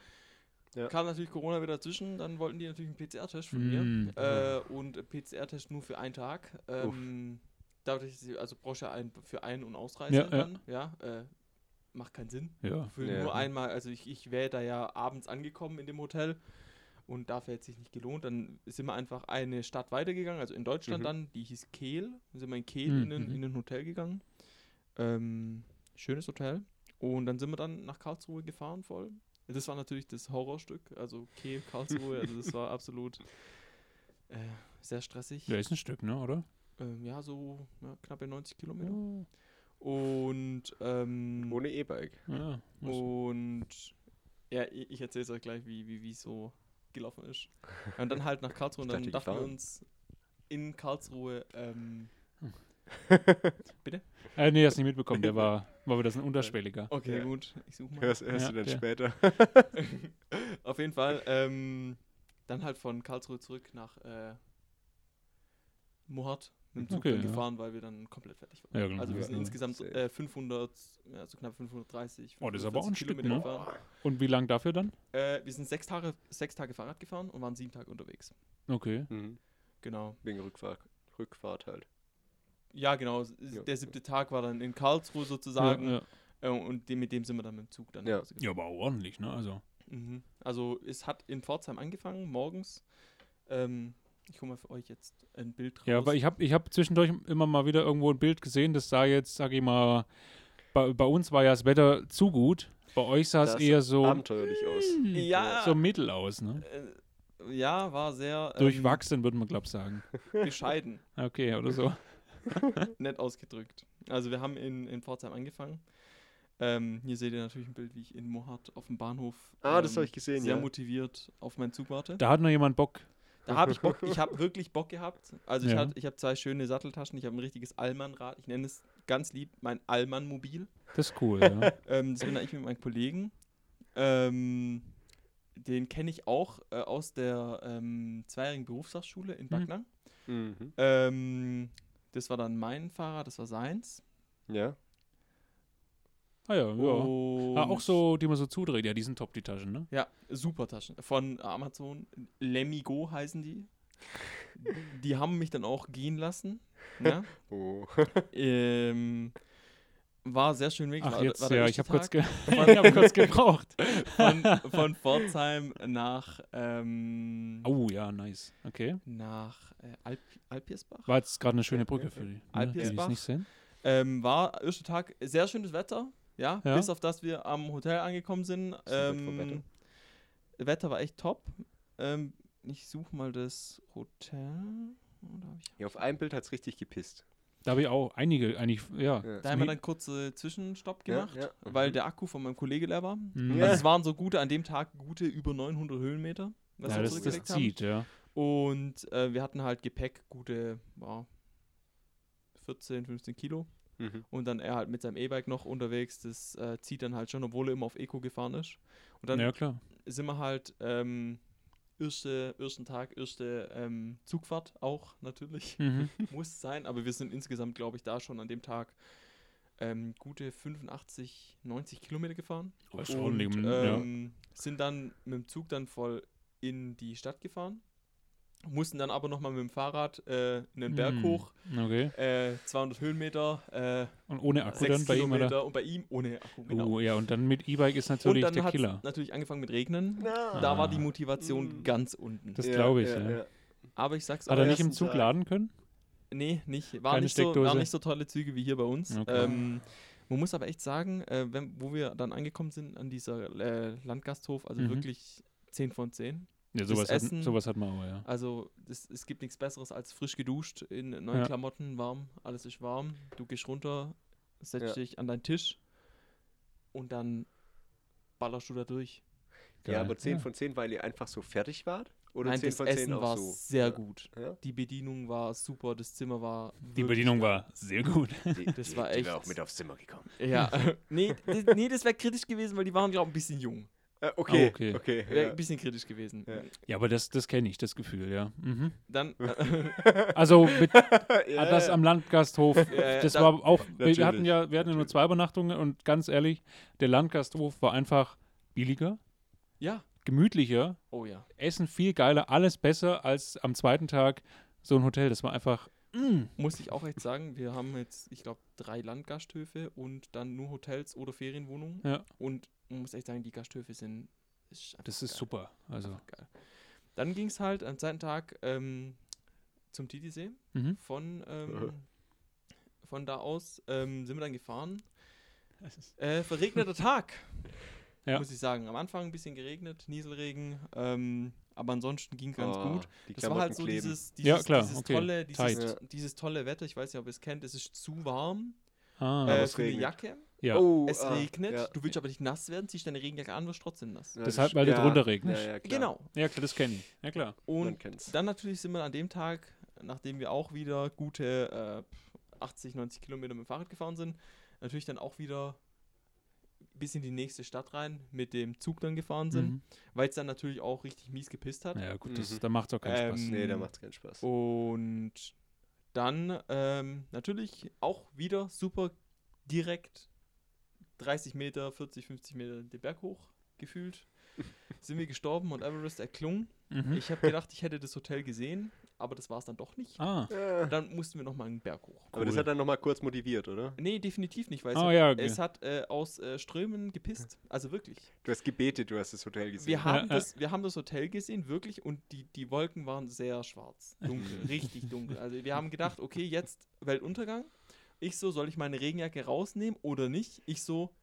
Ja. Kam natürlich Corona wieder dazwischen, dann wollten die natürlich einen PCR-Test von Mm. mir. Äh, und PCR-Test nur für einen Tag. Ähm, dadurch, dass sie- also brauchst du ja einen für Ein- und Ausreise dann. Ja, äh, macht keinen Sinn. Ja. Für Ja. nur einmal, also ich, ich wäre da ja abends angekommen in dem Hotel und dafür hätte es sich nicht gelohnt. Dann sind wir einfach eine Stadt weitergegangen, also in Deutschland Mhm. dann, die hieß Kehl. Dann sind wir in Kehl Mhm, in, ein, mhm. in ein Hotel gegangen. Ähm, schönes Hotel. Und dann sind wir dann nach Karlsruhe gefahren voll. Das war natürlich das Horrorstück, also Kehl, Karlsruhe, also das war absolut äh, sehr stressig. Ja, ist ein Stück, ne, oder? Ähm, ja, so ja, knappe 90 Kilometer. Ja. Und ähm, Ohne E-Bike. ja. und ja, ich, erzähle es euch gleich, wie wie wie es so gelaufen ist. Und dann halt nach Karlsruhe und dann dachte, dachten wir uns in Karlsruhe, ähm, Äh, nee, hast nicht mitbekommen. Der war, war wieder so ein unterschwelliger. okay, Ja. gut, ich suche mal. Hörst, hörst Ja, du dann der. später. Auf jeden Fall, ähm, dann halt von Karlsruhe zurück nach äh, Mohat mit dem Zug Okay, dann ja. gefahren, weil wir dann komplett fertig waren. Ja, genau. Also wir sind ja. insgesamt äh, 500, ja, so knapp 530. Oh, das ist aber auch ein 540 Stück, Kilometer ne? gefahren. Und wie lang dafür dann? Äh, wir sind sechs Tage, sechs Tage Fahrrad gefahren und waren sieben Tage unterwegs. Okay. Mhm. Genau. Wegen Rückfahrt, Rückfahrt halt. Ja, genau. Ja. Der siebte Tag war dann in Karlsruhe Ja, sozusagen. ja. Äh, und dem, mit dem sind wir dann mit dem Zug dann. Ja. Ja, aber auch ordentlich, ne? Also. Mhm. Also es hat in Pforzheim angefangen, morgens. Ähm, ich hole mal für euch jetzt ein Bild raus. Ja, aber ich habe ich hab zwischendurch immer mal wieder irgendwo ein Bild gesehen, das sah jetzt, sag ich mal, bei, bei uns war ja das Wetter zu gut. Bei euch sah es Das eher so, Abenteuerlich aus. ja, so mittel aus, ne? äh, ja, war sehr ähm, Durchwachsen, würde man, glaub sagen. bescheiden, Okay, oder so. nett ausgedrückt. Also wir haben in, in Pforzheim angefangen. Ähm, hier seht ihr natürlich ein Bild, wie ich in Mohat auf dem Bahnhof Ah, das ähm, habe ich gesehen, sehr ja. motiviert auf meinen Zug warte. Da hat noch jemand Bock. Da habe ich Bock, ich habe wirklich Bock gehabt. Also ich, Ja. hat, ich habe zwei schöne Satteltaschen, ich habe ein richtiges Allmann-Rad, ich nenne es ganz lieb mein Allmann-Mobil. Das ist cool, ja. Ähm, das bin ich mit meinen Kollegen. Ähm, den kenne ich auch äh, aus der ähm, zweijährigen Berufsfachschule in Backnang. Mhm. Ähm, das war dann mein Fahrrad, das war seins. Ja. Ah ja, ja. Und Ah, auch so, die man so zudreht. Ja, die sind top, die Taschen, ne? Ja, super Taschen. Von Amazon. Lemigo heißen die. Die haben mich dann auch gehen lassen. Ne? Oh. ähm, war sehr schön weg. Ach, war, jetzt, war ja, ich habe kurz, ge ich hab kurz gebraucht. von, von Pforzheim nach, ähm, Oh, ja, nice. Okay. nach äh, Alp Alpiersbach. War jetzt gerade eine schöne Brücke für die, ne, die die es Alpiersbach. nicht sehen. Ähm, war erster Tag sehr schönes Wetter. Ja, Ja. bis auf das wir am Hotel angekommen sind. Ähm, Wetter? Wetter war echt top. Ähm, ich suche mal das Hotel. Oder hab ich Ja, auf einem Bild hat es richtig gepisst. Da habe ich auch einige, eigentlich, ja. Ja. Da haben wir dann kurze Zwischenstopp Ja, gemacht, ja. weil der Akku von meinem Kollege leer war. Mhm. Ja. Also es waren so gute, an dem Tag gute über 900 Höhenmeter, was ja, wir das, das zurückgelegt zieht, ja. haben. Und äh, wir hatten halt Gepäck, gute ja, 14, 15 Kilo. Mhm. Und dann er halt mit seinem E-Bike noch unterwegs. Das äh, zieht dann halt schon, obwohl er immer auf Eco gefahren ist. Und dann Ja, klar. sind wir halt ähm, erste, ersten Tag, erste ähm, Zugfahrt auch natürlich. Mhm. Muss sein, aber wir sind insgesamt, glaube ich, da schon an dem Tag ähm, gute 85, 90 Kilometer gefahren. Oh, und ordentlich, ja. ähm, sind dann mit dem Zug dann voll in die Stadt gefahren. Mussten dann aber nochmal mit dem Fahrrad äh, einen Berg Hm, hoch, Okay. äh, 200 Höhenmeter, äh, Und ohne Akku 6 dann bei ihm, Kilometer oder? und bei ihm ohne Akku, genau. Oh, ja, und dann mit E-Bike ist und natürlich dann der hat Killer. natürlich angefangen mit Regnen. Na. Da war die Ah. Motivation Mm. ganz unten. Das glaube ich, ja. aber ich sag's Hat auch, er nicht im Zug Tag. laden können? Nee, nicht. War Keine nicht, so, war nicht so tolle Züge wie hier bei uns. Okay. Ähm, man muss aber echt sagen, äh, wenn, wo wir dann angekommen sind an dieser äh, Landgasthof, also Mhm. wirklich 10 von 10. Ja, Das sowas, hat, Essen- sowas hat man auch, ja. Also das, es gibt nichts Besseres als frisch geduscht, in neuen Ja. Klamotten, warm, alles ist warm. Du gehst runter, setzt Ja. dich an deinen Tisch und dann ballerst du da durch. Ja, Geil. aber 10 Ja. von 10, weil ihr einfach so fertig wart? Oder Nein, 10 das von 10 Essen auch war so? sehr Ja. gut. Ja? Die Bedienung war super, das Zimmer war Die Bedienung war sehr gut. Die, Das die, war Die echt- wäre auch mit aufs Zimmer gekommen. Ja, nee, das, nee, das wäre kritisch gewesen, weil die waren, glaube ich, ein bisschen jung. Äh, okay, Ah, okay. okay. Wäre ein bisschen kritisch gewesen. Ja. Ja, aber das, das kenne ich, das Gefühl, ja. Mhm. Dann, Also mit, Ja, ah, das ja. am Landgasthof, ja, das dann- war auch, wir hatten ja, wir hatten ja nur zwei Übernachtungen und ganz ehrlich, der Landgasthof war einfach billiger, ja, gemütlicher, oh ja. Essen viel geiler, alles besser als am zweiten Tag so ein Hotel. Das war einfach, mm, Muss ich auch echt sagen, wir haben jetzt, ich glaube, drei Landgasthöfe und dann nur Hotels oder Ferienwohnungen. Ja. Und man muss echt sagen, die Gasthöfe sind. Ist das ist geil. super. Also. Dann ging es halt am zweiten Tag ähm, zum Titisee. mhm. Von, ähm, von da aus ähm, sind wir dann gefahren. Äh, verregneter Tag, Ja. muss ich sagen. Am Anfang ein bisschen geregnet, Nieselregen, ähm, aber ansonsten ging ganz Oh, gut. Das war halt so kleben. dieses, dieses, Ja, klar, dieses, okay, tolle, dieses, tight. dieses tolle Wetter. Ich weiß nicht, ob ihr es kennt. Es ist zu warm Ah, äh, es für eine regnet. Jacke. ja. Oh, Es ah, regnet. ja. Du willst aber nicht nass werden, ziehst deine Regenjacke an, wirst trotzdem nass. Ja, Deshalb, das- weil du ja, drunter regnest. Ja, ja. Genau. Ja, klar, das kenne ich. Ja, klar. Und dann natürlich sind wir an dem Tag, nachdem wir auch wieder gute äh, 80, 90 Kilometer mit dem Fahrrad gefahren sind, natürlich dann auch wieder bis in die nächste Stadt rein mit dem Zug dann gefahren sind, Mhm. weil es dann natürlich auch richtig mies gepisst hat. Ja, gut, das, Mhm. da macht es auch keinen Spaß. Ähm, Nee, da macht's keinen Spaß. Und dann ähm, natürlich auch wieder super direkt 30 Meter, 40, 50 Meter den Berg hoch gefühlt. Sind wir gestorben und Everest erklungen. Mhm. Ich habe gedacht, ich hätte das Hotel gesehen, aber das war es dann doch nicht. Ah, Ja. Dann mussten wir nochmal einen Berg hoch. Aber das cool. hat dann nochmal kurz motiviert, oder? Nee, definitiv nicht, weil Ah, es, ja, hat, okay. es hat äh, aus äh, Strömen gepisst. Also wirklich. Du hast gebetet, du hast das Hotel gesehen. Wir haben, ja. das, wir haben das Hotel gesehen, wirklich, und die, die Wolken waren sehr schwarz. Dunkel, richtig dunkel. Also wir haben gedacht, okay, jetzt Weltuntergang. Ich so, soll ich meine Regenjacke rausnehmen oder nicht? Ich so,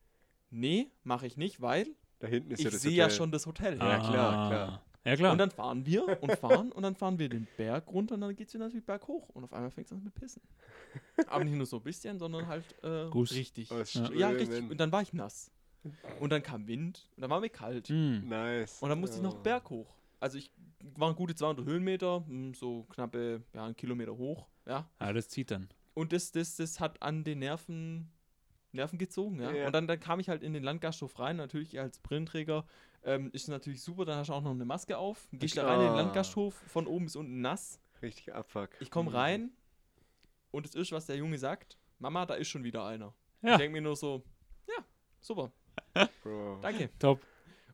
nee, mache ich nicht, weil da hinten ist ich ja das sehe Hotel. ja schon das Hotel. Ja, klar, klar. Ja, klar. Und dann fahren wir und fahren und dann fahren wir den Berg runter und dann geht es wieder natürlich berghoch. Und auf einmal fängt es an mit Pissen. Aber nicht nur so ein bisschen, sondern halt äh, richtig. Aus Ja. Ja, richtig. Und dann war ich nass. Und dann kam Wind und dann war mir kalt. Hm. Nice. Und dann musste ich noch Oh. berghoch. Also ich waren gute 200 Höhenmeter, hm, so knappe ja, einen Kilometer hoch. Ja. Ah, das zieht dann. Und das, das, das hat an den Nerven, Nerven gezogen, ja. Ja. Und dann, dann kam ich halt in den Landgasthof rein, natürlich als Brillenträger. Ähm, ist natürlich super, dann hast du auch noch eine Maske auf. Gehst da rein in den Ah. Landgasthof, von oben bis unten nass. Richtig Abfuck. Ich komme Mhm. rein und das ist, was der Junge sagt. Mama, da ist schon wieder einer. Ja. Ich denke mir nur so, ja, super, Bro. danke. Top.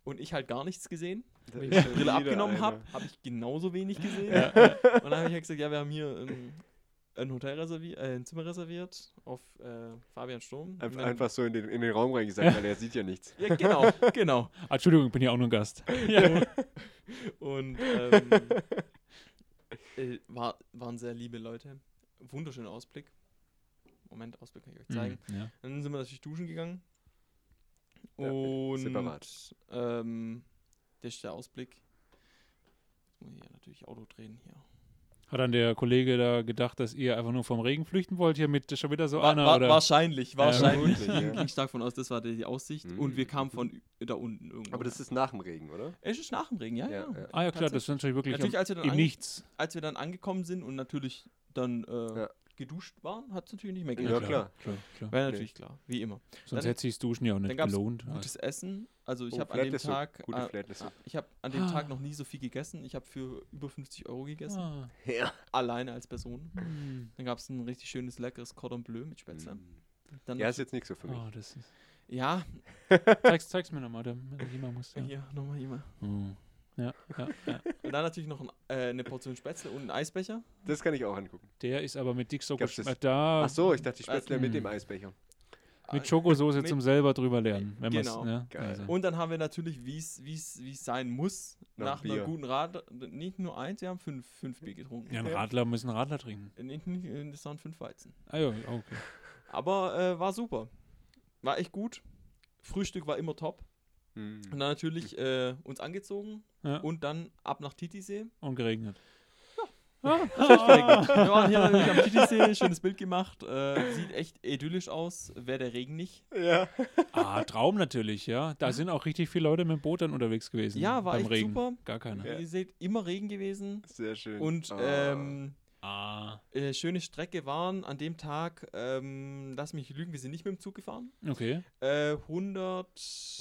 Und ich halt gar nichts gesehen. Da Wenn ich die Brille abgenommen habe, habe ich genauso wenig gesehen. Ja. Und dann habe ich halt gesagt, ja, wir haben hier ein, ein Hotel reserviert, äh, ein Zimmer reserviert auf äh, Fabian Sturm. Und Einfach, dann- einfach so in den, in den Raum reingesagt, weil er sieht ja nichts. Ja, genau, genau. Ah, Entschuldigung, ich bin ja auch nur ein Gast. Ja. Und ähm, äh, war, waren sehr liebe Leute. Wunderschöner Ausblick. Moment, Ausblick kann ich euch zeigen. Hm, ja. Dann sind wir natürlich duschen gegangen. Ja, Und separat. ähm, das ist der Ausblick. Jetzt muss ich ja natürlich Auto drehen hier. Hat dann der Kollege da gedacht, dass ihr einfach nur vom Regen flüchten wollt, hier mit schon wieder so Wa einer? wa oder? wahrscheinlich, wahrscheinlich. vermutlich, Ich ja. ging stark von aus, das war die, Aussicht. Mhm. Und wir kamen von da unten irgendwo. Aber das ist nach dem Regen, oder? es ist nach dem Regen, ja, ja. Ja, ja. ah ja, klar, das ist natürlich wirklich Natürlich, als wir dann im Nichts. Als wir dann angekommen sind und natürlich dann äh, Ja. Geduscht waren, hat es natürlich nicht mehr Ja, geregnet. klar. klar, klar. Wäre Nee. natürlich klar, wie immer. Sonst Dann- hätte sich Duschen ja auch nicht gelohnt. gutes Essen. Also ich Oh, habe an dem Tag Gute äh, ich habe an dem Ah. Tag noch nie so viel gegessen. Ich habe für über 50 Euro gegessen. Ah. Ja. Alleine als Person. Hm. Dann gab es ein richtig schönes, leckeres Cordon Bleu mit Spätzle. Dann Ja, ist jetzt nichts so für mich. Oh, das ist. ja, Zeig's, zeig's mir nochmal, damit jemand muss. Ja. hier, nochmal jemand. Hm. Ja, ja, ja. Und dann natürlich noch ein, äh, eine Portion Spätzle und ein Eisbecher. Das kann ich auch angucken. Der ist aber mit Äh, da Ach so, ich dachte, die Spätzle Also- mit dem Hm. Eisbecher. mit Schokosoße mit- zum selber drüber lernen. Genau. ja, Geil. also. Und dann haben wir natürlich, wie es sein muss, Noch nach Bier. einer guten Rad, nicht nur eins, wir haben fünf, fünf Bier getrunken. ja, ein Radler müssen Radler trinken. Äh, Nicht, nicht, äh, das waren fünf Weizen. Ah ja, okay. Aber äh, war super. War echt gut. Frühstück war immer top. Hm. Und dann natürlich äh, uns angezogen Ja. und dann ab nach Titisee. Und geregnet. Wir waren hier natürlich am Titisee, schönes Bild gemacht. Äh, sieht echt idyllisch aus, wäre der Regen nicht. Ja. Ah, Traum natürlich, ja. Da sind auch richtig viele Leute mit dem Boot dann unterwegs gewesen. Ja, war beim echt Regen. super. Gar keiner. Ja. Ihr seht, immer Regen gewesen. Sehr schön. Und Ah. ähm, Ah, äh, schöne Strecke waren an dem Tag, ähm, lass mich lügen, wir sind nicht mit dem Zug gefahren. okay. Äh, 100,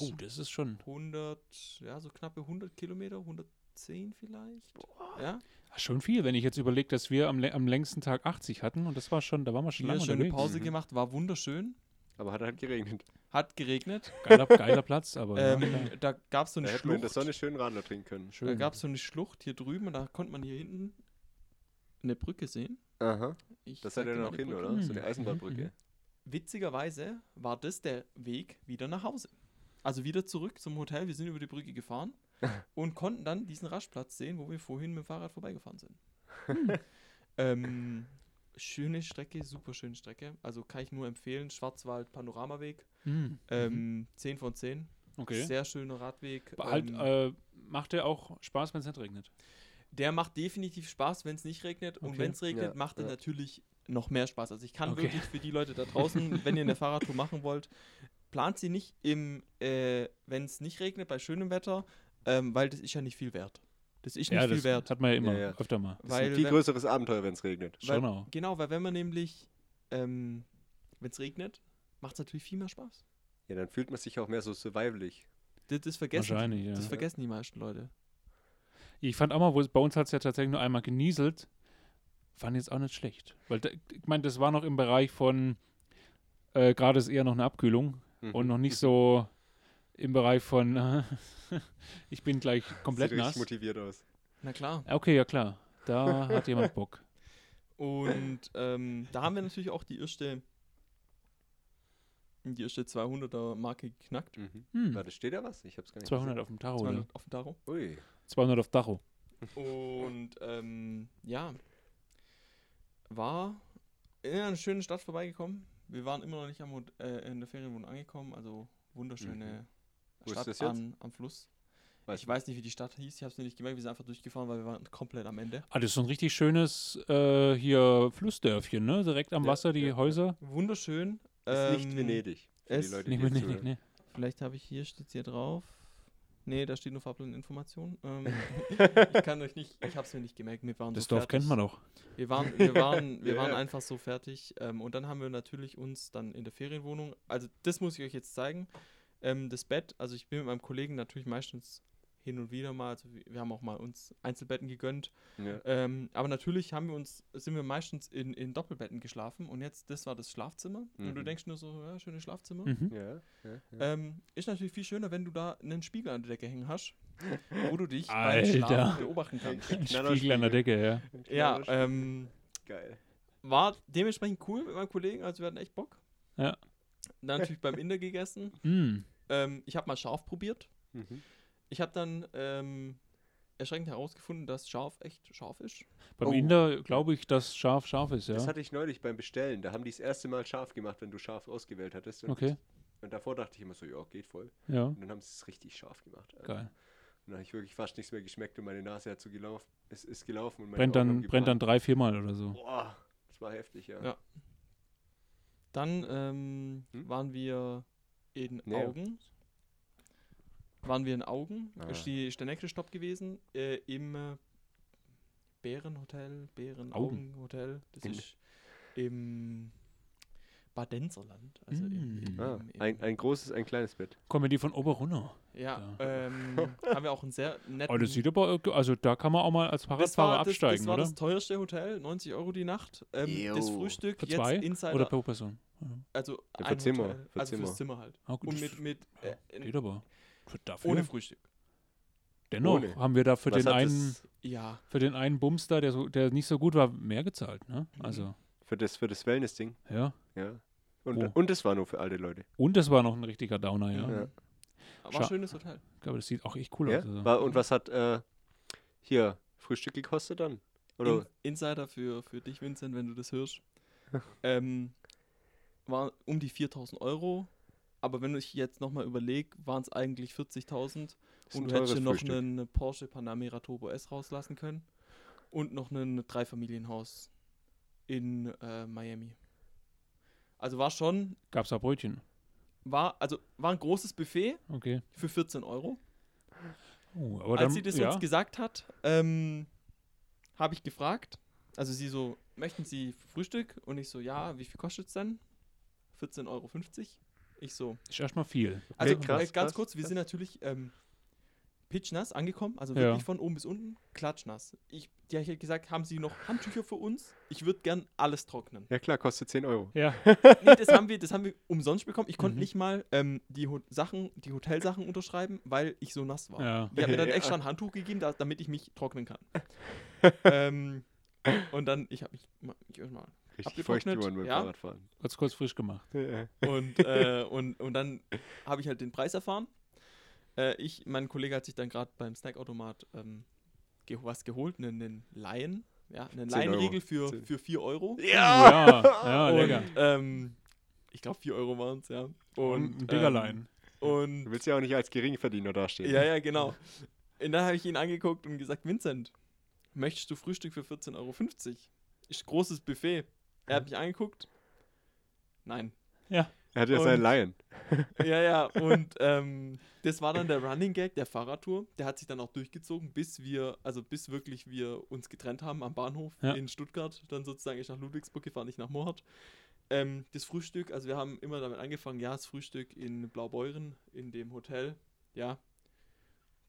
Oh, das ist schon 100, ja, so knappe 100 Kilometer, 110 vielleicht. Ja, ah, schon viel, wenn ich jetzt überlege, dass wir am, am längsten Tag 80 hatten und das war schon, da waren wir schon hier lange schöne unterwegs. Pause Mhm. gemacht, war wunderschön. Aber hat halt geregnet. Hat geregnet. Geiler, geiler Platz, aber ja, Ähm, klar. da gab es so Da eine hätte man in der Schlucht. Sonne schön Radler trinken können. Da schön. gab es so eine Schlucht hier drüben und da konnte man hier hinten eine Brücke sehen. Aha. Ich Das er mal auch die hin, Brücke. oder? So Mhm. eine Eisenbahnbrücke. Mhm. Witzigerweise war das der Weg wieder nach Hause. Also wieder zurück zum Hotel. Wir sind über die Brücke gefahren und konnten dann diesen Rastplatz sehen, wo wir vorhin mit dem Fahrrad vorbeigefahren sind. ähm, schöne Strecke, super schöne Strecke. Also kann ich nur empfehlen. Schwarzwald Panoramaweg. Hm. Ähm, 10 von 10. Okay. Sehr schöner Radweg. Halt, ähm, äh, macht der auch Spaß, wenn es nicht regnet? Der macht definitiv Spaß, wenn es nicht regnet. Und Okay. wenn es regnet, Ja, macht er ja. natürlich noch mehr Spaß. Also ich kann Okay. wirklich für die Leute da draußen, wenn ihr eine Fahrradtour machen wollt, plant sie nicht im, äh, wenn es nicht regnet, bei schönem Wetter, ähm, weil das ist ja nicht viel wert. Das ist nicht ja, viel das wert. hat man ja immer, Ja, ja. öfter mal. Das ist Weil ein viel wenn- größeres Abenteuer, wenn es regnet. Weil- Schon auch. Genau, weil wenn man nämlich, ähm, wenn es regnet, macht es natürlich viel mehr Spaß. Ja, dann fühlt man sich auch mehr so survivalig. Das, das vergessen Wahrscheinlich, ja. das vergessen die meisten Leute. Ich fand auch mal, wo es bei uns hat es ja tatsächlich nur einmal genieselt, fand jetzt auch nicht schlecht. Weil, da, ich meine, das war noch im Bereich von, äh, gerade ist eher noch eine Abkühlung Mhm. und noch nicht so im Bereich von, ich bin gleich komplett Sieht nass. motiviert aus. Na klar. Okay, ja klar. Da hat jemand Bock. Und ähm, da haben wir natürlich auch die erste, die erste 200er Marke geknackt. Mhm. Hm. Warte, steht da was? Ich hab's gar nicht 200 auf dem Tacho, oder? 200 auf dem Taro. gesehen. Ui. 200 auf Tacho. Und ähm, ja, war in einer schönen Stadt vorbeigekommen. Wir waren immer noch nicht am, äh, in der Ferienwohnung angekommen, also wunderschöne Mhm. Stadt? An, am Fluss. Weiß Ich weiß nicht, wie die Stadt hieß, ich habe es mir nicht gemerkt, wir sind einfach durchgefahren, weil wir waren komplett am Ende. Ah, das ist so ein richtig schönes äh, hier Flussdörfchen, ne? Direkt am Ja, Wasser, die ja. Häuser. Wunderschön. Ist nicht Ähm, Venedig. Für es- die Leute, Nicht die nicht, nicht, zuhören. nicht. Vielleicht habe ich hier, steht hier drauf. Nee, da steht nur Fahrplaninformation. Ähm, ich kann euch nicht, ich habe es mir nicht gemerkt. Wir waren Das so Dorf fertig. kennt man doch. Wir waren, wir waren, wir Ja, waren ja. einfach so fertig. Ähm, und dann haben wir natürlich uns dann in der Ferienwohnung, also das muss ich euch jetzt zeigen. Ähm, das Bett, also ich bin mit meinem Kollegen natürlich meistens hin und wieder mal, also wir haben auch mal uns Einzelbetten gegönnt. Ja. Ähm, aber natürlich haben wir uns, sind wir meistens in, in Doppelbetten geschlafen und jetzt, das war das Schlafzimmer. Und du Mhm. denkst nur so, ja, schönes Schlafzimmer. Mhm. Ja, ja, ja. Ähm, ist natürlich viel schöner, wenn du da einen Spiegel an der Decke hängen hast, wo du dich beim. Schlafen beobachten kannst. Ein. Spiegel an der Decke, ja. Ja, ähm, Geil. war dementsprechend cool mit meinem Kollegen, also wir hatten echt Bock. Ja. Dann natürlich beim Inder gegessen. Mm. Ähm, ich habe mal scharf probiert. Mhm. Ich habe dann ähm, erschreckend herausgefunden, dass scharf echt scharf ist. Beim Oh. Inder glaube ich, dass scharf scharf ist, ja. Das hatte ich neulich beim Bestellen. Da haben die das erste Mal scharf gemacht, wenn du scharf ausgewählt hattest. Und, Okay, und davor dachte ich immer so, ja, geht voll. ja, Und dann haben sie es richtig scharf gemacht. Alter. geil. Und dann habe ich wirklich fast nichts mehr geschmeckt und meine Nase hat so gelaufen. Es ist gelaufen und meine Brennt Augen dann, brennt dann drei, viermal oder so. Boah, das war heftig, ja. Ja. Dann ähm, Hm? waren wir in Nee. Augen. Waren wir in Augen. Ah. Ist, die, ist der nächste Stopp gewesen. Äh, Im äh, Bärenhotel. Augen. Bärenaugenhotel. Das In- ist im Badenzerland. Also im, Mm. im, Ah, im, ein, ein großes, ein kleines Bett. Kommen die von oben runter. Ja, da. ähm, haben wir auch einen sehr netten. Oh, das sieht aber, also da kann man auch mal als das Fahrradfahrer absteigen, das war oder? das teuerste Hotel, 90 Euro die Nacht. Ähm, das. Frühstück Für jetzt zwei Insider, oder pro Person? Ja. also Ja, für ein Zimmer, Hotel, für also Zimmer. fürs Zimmer halt. Ah, gut, Und mit, mit ja, äh, geht aber. Für dafür. ohne Frühstück. Dennoch Ohne. haben wir da für Was den einen, das, Ja, für den einen Bums da, der, so, der nicht so gut war, mehr gezahlt, ne? Mhm. Also, für das, für das Wellness-Ding? ja. Ja. Und, Wo? und das war nur für alte Leute. Und das war noch ein richtiger Downer, ja. Ja. war Scha- ein schönes Hotel. Ich glaube, das sieht auch echt cool Ja? aus. Also. War, und was hat äh, hier Frühstück gekostet dann? Oder? In, Insider für, für dich, Vincent, wenn du das hörst. ähm, war um die 4000 Euro. Aber wenn ich jetzt nochmal überlege, waren es eigentlich 40.000 ist ein und du hättest noch Frühstück. einen Porsche Panamera Turbo S rauslassen können und noch ein Dreifamilienhaus in äh, Miami. Also war schon, Gab es da Brötchen? war, also war ein großes Buffet Okay. für 14 Euro. Oh, aber Als dann, sie das ja. uns gesagt hat, ähm, habe ich gefragt, also sie so, möchten Sie Frühstück? Und ich so, ja, wie viel kostet es denn? 14,50 Euro. Ich so, ist erstmal viel. also krass, äh, ganz krass, kurz, wir krass. sind natürlich ähm, pitchnass angekommen, also Ja. wirklich von oben bis unten, klatschnass. Ich, die hat gesagt, haben Sie noch Handtücher für uns? Ich würde gern alles trocknen. Ja klar, kostet 10 Euro. Ja. nee, das haben wir, das haben wir umsonst bekommen. Ich konnte Mhm. nicht mal ähm, die Ho Sachen, die Hotelsachen unterschreiben, weil ich so nass war. ja. Die hat mir dann Ja. extra ein Handtuch gegeben, da, damit ich mich trocknen kann. ähm, und dann, ich habe mich, ma- mich erstmal Richtig feucht geworden beim ja. Fahrradfahren. Kurz, kurz frisch gemacht. Ja. und, äh, und, und dann habe ich halt den Preis erfahren. Äh, ich, mein Kollege hat sich dann gerade beim Snackautomat ähm, ge was geholt, einen, einen Laien, ja, einen 10 Euro. Laienriegel für, 10. für 4 Euro. Ja, ja, und, lecker. ähm, ich glaube 4 Euro waren es, ja. Und ein ähm, Diggerlein. und Du willst ja auch nicht als Geringverdiener dastehen. Ja, ja, genau. Und dann habe ich ihn angeguckt und gesagt, Vincent, möchtest du Frühstück für 14,50 Euro? Ist großes Buffet. Er hat mich angeguckt. Nein. Er hat ja seinen Laien. Ja, ja. Und ähm, das war dann der Running Gag der Fahrradtour. Der hat sich dann auch durchgezogen, bis wir, also bis wirklich wir uns getrennt haben am Bahnhof Ja. in Stuttgart. Dann sozusagen ich nach Ludwigsburg gefahren, nicht nach Mohrhardt. Ähm, das Frühstück, also wir haben immer damit angefangen, ja, das Frühstück in Blaubeuren, in dem Hotel, ja,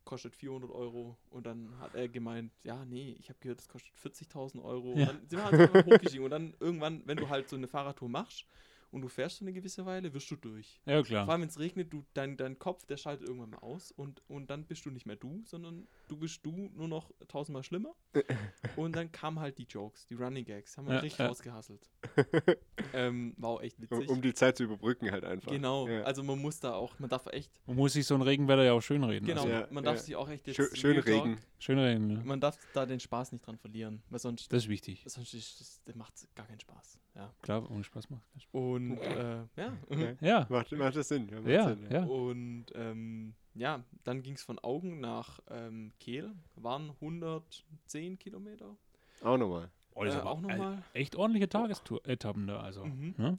kostet 400 Euro. Und dann hat er gemeint, ja, nee, ich habe gehört, das kostet 40.000 Euro. Ja. Und dann sind wir halt hochgestiegen. Und dann irgendwann, wenn du halt so eine Fahrradtour machst und du fährst so eine gewisse Weile, wirst du durch. Ja, Vor klar. allem, wenn es regnet, du, dein, dein Kopf, der schaltet irgendwann mal aus und, und dann bist du nicht mehr du, sondern du bist du nur noch tausendmal schlimmer. und dann kamen halt die Jokes, die Running Gags, haben wir Ja, richtig ja. rausgehasselt. ähm, war auch echt Um, witzig. um die Zeit zu überbrücken halt einfach. genau, Ja. also man muss da auch, man darf echt, Man muss sich so ein Regenwetter ja auch schön reden. genau, Also, Ja, man darf ja. sich auch echt jetzt Schö schön Talk, Regen. schön reden, ne? Man darf da den Spaß nicht dran verlieren, weil sonst, Das ist wichtig. sonst ist, das, das macht gar keinen Spaß. Ja. Klar, ohne Spaß macht keinen Spaß. Und äh, ja. Ja. Ja, Macht, macht das Sinn? Ja, macht ja, Sinn, ja. Und ähm, ja, dann ging es von Augen nach ähm, Kehl, waren 110 Kilometer. Auch nochmal. Oh, Äh, auch noch äh, mal? Echt ordentliche Tagestour-Etappen da, also. Mhm. Ne?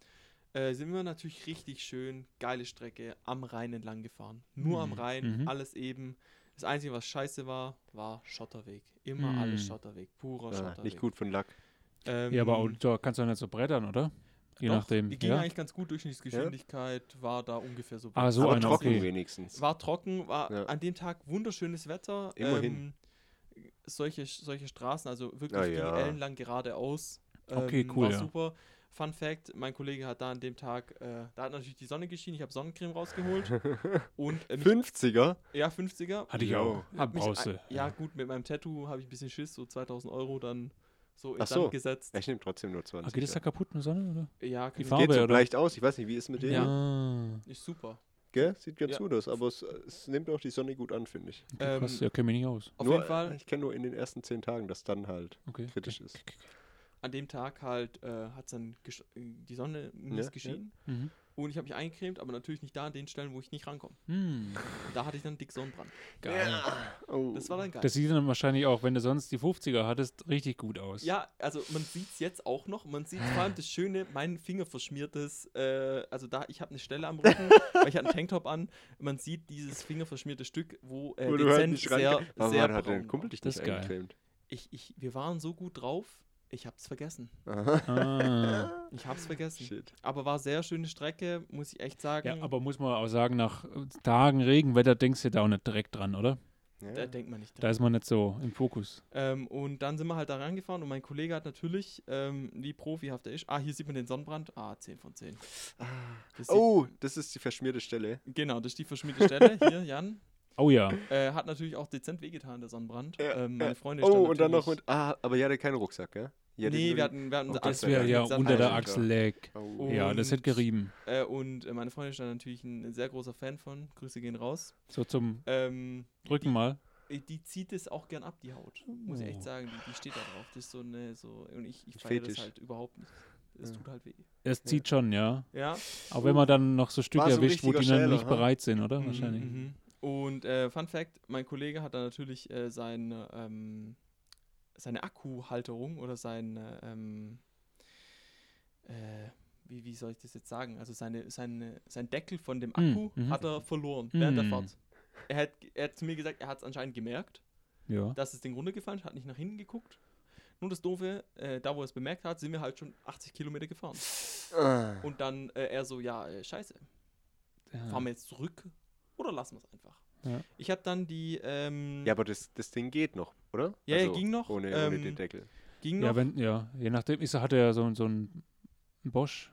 Äh, sind wir natürlich richtig schön, geile Strecke, am Rhein entlang gefahren. Nur am Mhm. Rhein, Mhm. alles eben. Das Einzige, was scheiße war, war Schotterweg. Immer Mhm. alles Schotterweg, purer Ah, Schotterweg. nicht gut von Lack. Ähm, Ja, aber auch, da kannst du ja nicht so brettern, oder? Je doch, nachdem. Die ging Ja? eigentlich ganz gut, Durchschnittsgeschwindigkeit war da ungefähr so. Ah, so Aber einer, trocken okay. wenigstens. War trocken, war Ja. an dem Tag wunderschönes Wetter. Immerhin. Ähm, solche, solche Straßen, also wirklich Ah, ging ja. ellenlang geradeaus. Okay, ähm, cool, War ja. super. Fun Fact: Mein Kollege hat da an dem Tag, äh, da hat natürlich die Sonne geschienen. Ich habe Sonnencreme rausgeholt und äh, mich, 50er? ja 50er. Hatte ich auch. Hab mich, ein- ja gut, mit meinem Tattoo habe ich ein bisschen Schiss, so 2000 Euro dann so in Ach so. Sand gesetzt. Ich nehme trotzdem nur Ah, 20. geht das da kaputt in der Sonne, oder? Ja, Die kann Farbe, ich, Geht so oder? leicht aus. Ich weiß nicht, wie ist es mit dem? Ja. Ah, ist super. Gell? Sieht ganz Ja. gut aus, aber es, es nimmt auch die Sonne gut an, finde ich. okay, krass, Ähm, ja, kenne mich nicht aus. Auf nur, jeden Fall, Ich kenne nur in den ersten zehn Tagen, dass dann halt Okay. kritisch ist. an dem Tag halt äh, hat dann die Sonne Ja, ja. geschienen. Mhm. Und ich habe mich eingecremt, aber natürlich nicht da an den Stellen, wo ich nicht rankomme. Hm, da hatte ich dann dick Sonnenbrand. geil. Oh. Das war dann geil. Das sieht dann wahrscheinlich auch, wenn du sonst die 50er hattest, richtig gut aus. ja, also man sieht es jetzt auch noch. Man sieht vor allem das Schöne, mein Finger verschmiertes, äh, also da, ich habe eine Stelle am Rücken, weil ich hatte einen Tanktop an. Man sieht dieses fingerverschmierte Stück, wo äh, halt dezent nicht sehr, Warum sehr hat, hat braun dein Kumpel war. dich Das eingecremt? Ich, ich, wir waren so gut drauf, ich habe es vergessen. Aha. Ah. Ich habe es vergessen. Shit. Aber war sehr schöne Strecke, muss ich echt sagen. Ja, aber muss man auch sagen, nach Tagen Regenwetter denkst du da auch nicht direkt dran, oder? Ja. da denkt man nicht dran. Da ist man nicht so im Fokus. Ähm, und dann sind wir halt da rangefahren und mein Kollege hat natürlich, ähm, wie profihaft er ist, ah, hier sieht man den Sonnenbrand, ah, 10 von 10. Das sieht- Oh, das ist die verschmierte Stelle. Genau, das ist die verschmierte Stelle, hier, Jan. Oh ja. Äh, hat natürlich auch dezent wehgetan, der Sonnenbrand. Ja, ähm, meine ja. Freundin Oh, stand und dann noch mit. Ah, aber ihr hattet keinen Rucksack, gell? Hattet Nee, wir die- hatten, wir hatten Oh, Das wäre ja unter der. Achsel lag. Oh. Ja, das hätte gerieben. Äh, und äh, meine Freundin ist da natürlich ein, sehr großer Fan von. Grüße gehen raus. So zum Ähm, Drücken mal. die, die zieht es auch gern ab, die Haut. Muss ich Oh. echt sagen, die, die steht da drauf. Das ist so eine, so, und ich, ich feiere das halt überhaupt nicht. Es Ja. tut halt weh. Es zieht schon, ja. Ja. Auch wenn man dann noch so Stücke erwischt, wo die dann nicht ha? bereit sind, oder? Mhm, Wahrscheinlich. mhm. Und äh, Fun Fact: Mein Kollege hat da natürlich äh, seine, ähm, seine Akkuhalterung oder sein, ähm, äh, wie, wie soll ich das jetzt sagen? Also seine, seine, sein Deckel von dem Mhm, Akku mhm. hat er verloren während der Mhm. Fahrt. Er hat, er hat zu mir gesagt, er hat es anscheinend gemerkt, Ja. dass das Ding runtergefallen ist, hat nicht nach hinten geguckt. Nur das Doofe, äh, da wo er es bemerkt hat, sind wir halt schon 80 Kilometer gefahren. Ah. Und dann äh, er so, ja, äh, scheiße, ja. fahren wir jetzt zurück oder lassen wir es einfach? Ja. Ich habe dann die, ähm, Ja, aber das, das Ding geht noch, oder? Also Ja, ja, ging noch, Ohne, ohne ähm, den Deckel. ging Ja, noch. wenn, ja, je nachdem, ist, hat er ja so, so ein Bosch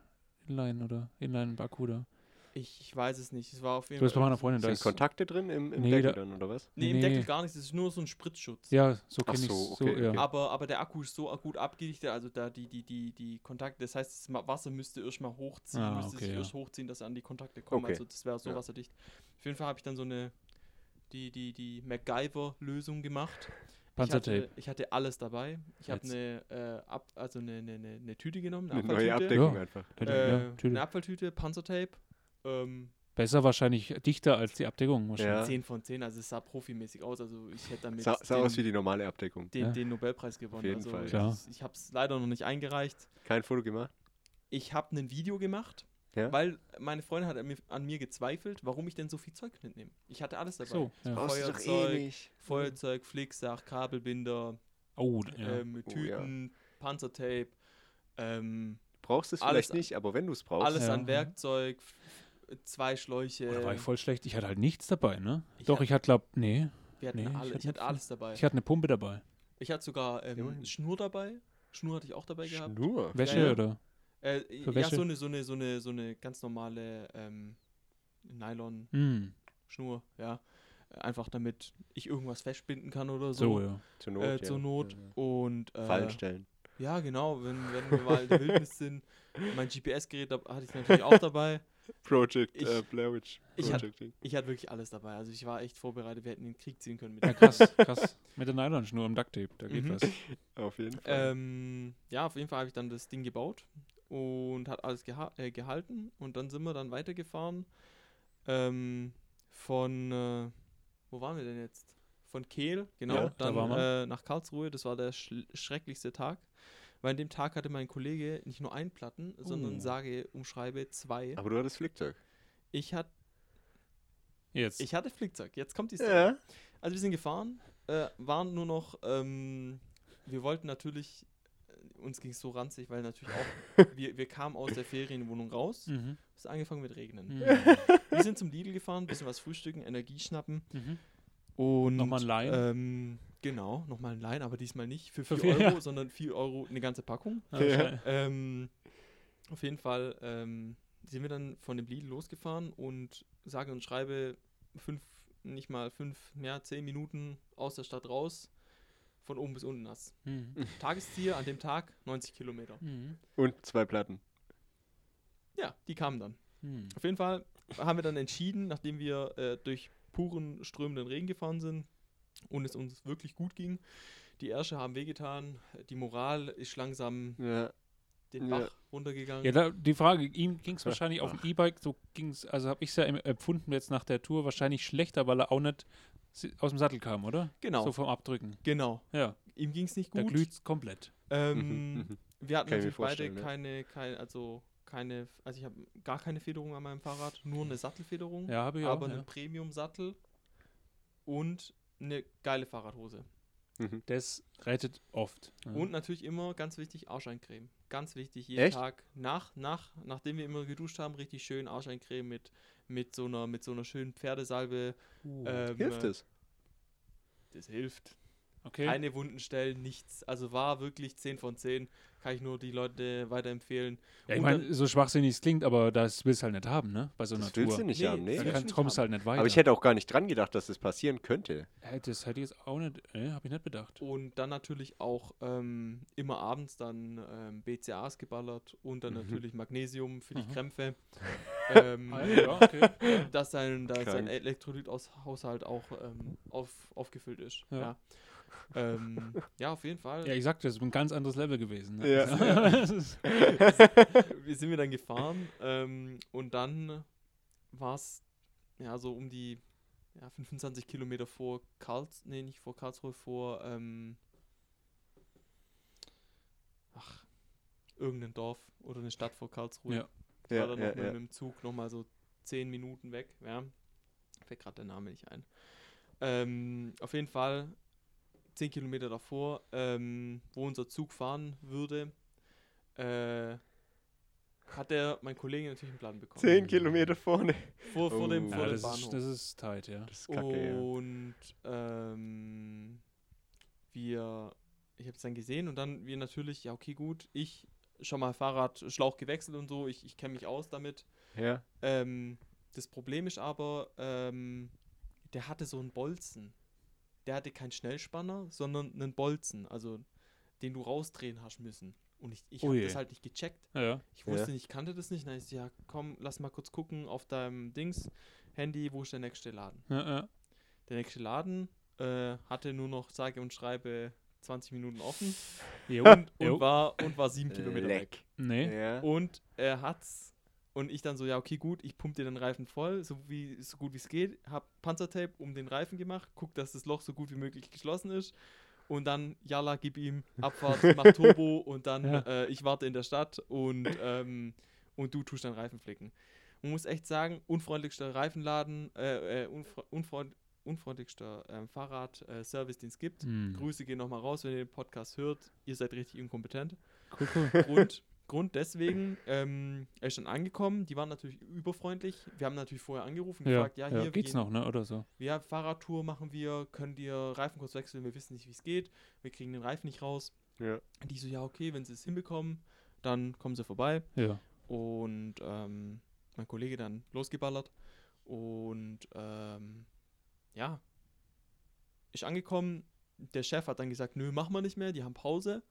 Inline oder Inline-Akku da. Ich, ich weiß es nicht. Es war auf jeden Du hast bei Fall. meiner Freundin, da Sind. Kontakte drin im, im Nee, Deckel da- dann, oder was? Nee, im Nee. Deckel gar nichts. Es ist nur so ein Spritzschutz. Ja, so kenne ich so, so, okay, ja. okay. Aber, aber der Akku ist so gut abgedichtet, also da die, die, die, die Kontakte, das heißt, das Wasser müsste erstmal hochziehen, Ah, müsste okay, sich ja. erst hochziehen, dass er an die Kontakte kommt. Okay. Also das wäre so Ja. wasserdicht. Auf jeden Fall habe ich dann so eine die, die, die MacGyver-Lösung gemacht. Ich Panzertape. hatte, ich hatte alles dabei. Ich habe eine, äh, ab, also eine, eine, eine, eine Tüte genommen, eine Eine neue Abfalltüte. Abdeckung Ja. einfach. Äh, ja, eine. Abfalltüte, Panzertape. Ähm, Besser wahrscheinlich dichter als die Abdeckung wahrscheinlich. Ja. 10 von 10, also es sah profimäßig aus. Also ich hätte damit Sah, sah den, aus wie die normale Abdeckung. den, Ja. den Nobelpreis gewonnen. jeden also Fall. ich-. Ich habe es leider noch nicht eingereicht. Kein Foto gemacht? Ich habe ein Video gemacht, Ja? weil meine Freundin hat an mir, an mir gezweifelt, warum ich denn so viel Zeug mitnehme. Ich hatte alles dabei. So, ja. Doch eh Feuerzeug. Feuerzeug, Flicksack, Kabelbinder, Oh, ja. ähm, Oh, Tüten, Panzertape, ähm, Brauchst es alles- vielleicht nicht, aber wenn du es brauchst. alles Ja. an Werkzeug, zwei Schläuche. Oh, da war ich voll schlecht. Ich hatte halt nichts dabei, ne? Ich Doch, ich hatte, glaub, nee. Wir hatten Nee, ich alle, hatte ich hatte alles dabei. Ich hatte eine Pumpe dabei. Ich hatte sogar ähm. Schnur dabei. Schnur hatte ich auch dabei gehabt. Schnur. Wäsche ja. oder? Äh, Für ja, so eine, so eine, so eine, so eine ganz normale ähm, Nylon-Schnur, Hm, ja. Äh, Einfach damit ich irgendwas festbinden kann oder so. so, ja. Zur Not. äh, ja. zur Not. Ja, Und ja. äh, Fallen stellen. ja, genau, wenn, wenn wir mal in der Wildnis sind. Mein GPS-Gerät hatte ich natürlich auch dabei. Project ich- äh, Blair Witch. ich Projecting. Ich hatte wirklich alles dabei. Also ich war echt vorbereitet. Wir hätten den Krieg ziehen können mit Ja, krass, krass. Mit der Nylonschnur im Ducktape, da geht Mhm. was. Auf jeden Fall. Ähm, ja, auf jeden Fall habe ich dann das Ding gebaut und hat alles geha äh, gehalten und dann sind wir dann weitergefahren. Ähm, von, äh, wo waren wir denn jetzt? Von Kehl, genau, Ja, da dann wir. äh, nach Karlsruhe. Das war der schl schrecklichste Tag. Weil an dem Tag hatte mein Kollege nicht nur einen Platten, sondern Oh. sage, umschreibe zwei. Aber du hattest Flickzeug. Ich, hat, Jetzt. ich hatte Flickzeug. Jetzt kommt die Story. Ja. Also wir sind gefahren, äh, waren nur noch, ähm, wir wollten natürlich, uns ging es so ranzig, weil natürlich auch, wir, wir kamen aus der Ferienwohnung raus, mhm. es ist angefangen mit Regnen. Mhm. Wir sind zum Lidl gefahren, bisschen was frühstücken, Energie schnappen Mhm. und Nochmal ein Lein? Ähm, genau, nochmal ein Lein, aber diesmal nicht für Für 4 vier, Euro, ja. sondern 4 Euro eine ganze Packung. Ah, Ja. Ähm, auf jeden Fall ähm, sind wir dann von dem Lidl losgefahren und sage und schreibe fünf, nicht mal fünf, mehr, zehn Minuten aus der Stadt raus, von oben bis unten nass. Mhm. Tagesziel an dem Tag 90 Kilometer. Mhm. Und zwei Platten. Ja, die kamen dann. Mhm. Auf jeden Fall haben wir dann entschieden, nachdem wir äh, durch puren strömenden Regen gefahren sind und es uns wirklich gut ging. Die Ärsche haben wehgetan, die Moral ist langsam Ja. den Ja. Bach runtergegangen. Ja, da, die Frage, ihm ging es Ach, wahrscheinlich auf ach. dem E-Bike, so ging es, also habe ich es ja em- empfunden jetzt nach der Tour, wahrscheinlich schlechter, weil er auch nicht aus dem Sattel kam, oder? genau, So vom Abdrücken. genau. Ja, Ihm ging es nicht da gut. glüht es komplett. Ähm, Mhm, wir hatten natürlich beide ja. keine, keine, also keine, also ich habe gar keine Federung an meinem Fahrrad, nur eine Sattelfederung, Ja, habe ich auch. aber Ja. einen Premium-Sattel und eine geile Fahrradhose. Mhm. Das rettet oft. Ja. Und natürlich immer, ganz wichtig, Arscheincreme. Ganz wichtig, jeden Echt? Tag nach, nach, nachdem wir immer geduscht haben, richtig schön Arscheincreme mit, mit, so, einer, mit so einer schönen Pferdesalbe. Uh, Ähm, Hilft äh, es? Das hilft. Okay. Keine Wunden stellen, nichts. Also war wirklich 10 von 10. Kann ich nur die Leute weiterempfehlen. ja, ich meine, so schwachsinnig es klingt, aber das willst du halt nicht haben, ne? Bei so einer Das willst Tour. du nicht Nee, haben, das Da willst kann, kommst du halt nicht weiter. Aber ich hätte auch gar nicht dran gedacht, dass das passieren könnte. Das hätte ich jetzt auch nicht, äh, habe ich nicht bedacht. Und dann natürlich auch ähm, immer abends dann ähm, BCAs geballert und dann Mhm. natürlich Magnesium für die Mhm. Krämpfe. ähm, Ah, ja, okay. dass sein, dass sein Krank. Elektrolythaushalt auch ähm, auf, aufgefüllt ist. Ja. Ja. Ähm, ja, auf jeden Fall. Ja, ich sagte, das ist ein ganz anderes Level gewesen. Ne? Ja. Wir sind wir dann gefahren ähm, und dann war es ja so um die ja, 25 Kilometer vor Karls, nee, nicht vor Karlsruhe, vor ähm, ach, irgendein Dorf oder eine Stadt vor Karlsruhe. Ja. Ich Ja, war dann ja, noch mit, ja. mit dem Zug nochmal so 10 Minuten weg. Ja. Fällt gerade der Name nicht ein. Ähm, auf jeden Fall 10 Kilometer davor, ähm, wo unser Zug fahren würde, äh, hat der, mein Kollege natürlich einen Plan bekommen. Zehn Kilometer vorne. Vor, vor dem, Oh. vor ja, dem das, Bahnhof. ist, das ist tight, ja. Das ist kacke, ja. und ähm, wir, ich habe es dann gesehen und dann wir natürlich, ja okay gut, ich schon mal Fahrrad, Schlauch gewechselt und so, ich, ich kenne mich aus damit. Ja. Ähm, das Problem ist aber, ähm, der hatte so einen Bolzen. Der hatte keinen Schnellspanner, sondern einen Bolzen, also den du rausdrehen hast müssen. Und ich, ich Oh habe das halt nicht gecheckt. Ja, ja. Ich wusste Ja. nicht, ich kannte das nicht. Dann ist ja, komm, lass mal kurz gucken auf deinem Dings, Handy, wo ist der nächste Laden? ja, ja. Der nächste Laden äh, hatte nur noch, sage und schreibe, 20 Minuten offen und, und, war, und war sieben Kilometer weg. Nee. Ja. Und er hat's. Und ich dann so, ja, okay, gut, ich pumpe dir den Reifen voll, so, wie, so gut wie es geht. Hab Panzertape um den Reifen gemacht, guck, dass das Loch so gut wie möglich geschlossen ist. Und dann, Jalla, gib ihm Abfahrt, mach Turbo und dann, Ja. äh, ich warte in der Stadt und, ähm, und du tust deinen Reifen flicken. Man muss echt sagen, unfreundlichster Reifenladen, äh, äh, unfre unfreund unfreundlichster ähm, Fahrrad-Service, den es gibt. Hm. Grüße gehen nochmal raus, wenn ihr den Podcast hört. Ihr seid richtig inkompetent. Cool, cool. Grund, Grund deswegen, ähm, er ist dann angekommen, die waren natürlich überfreundlich. Wir haben natürlich vorher angerufen, Ja, gefragt, ja, ja, hier, geht's gehen- noch, ne? Oder so. ja, Fahrradtour machen wir, können dir Reifen kurz wechseln, wir wissen nicht, wie es geht, wir kriegen den Reifen nicht raus. Ja. Die so, ja, okay, wenn sie es hinbekommen, dann kommen sie vorbei. Ja. Und ähm, mein Kollege dann losgeballert. Und ähm, ja, ist angekommen. Der Chef hat dann gesagt, nö, machen wir nicht mehr, die haben Pause.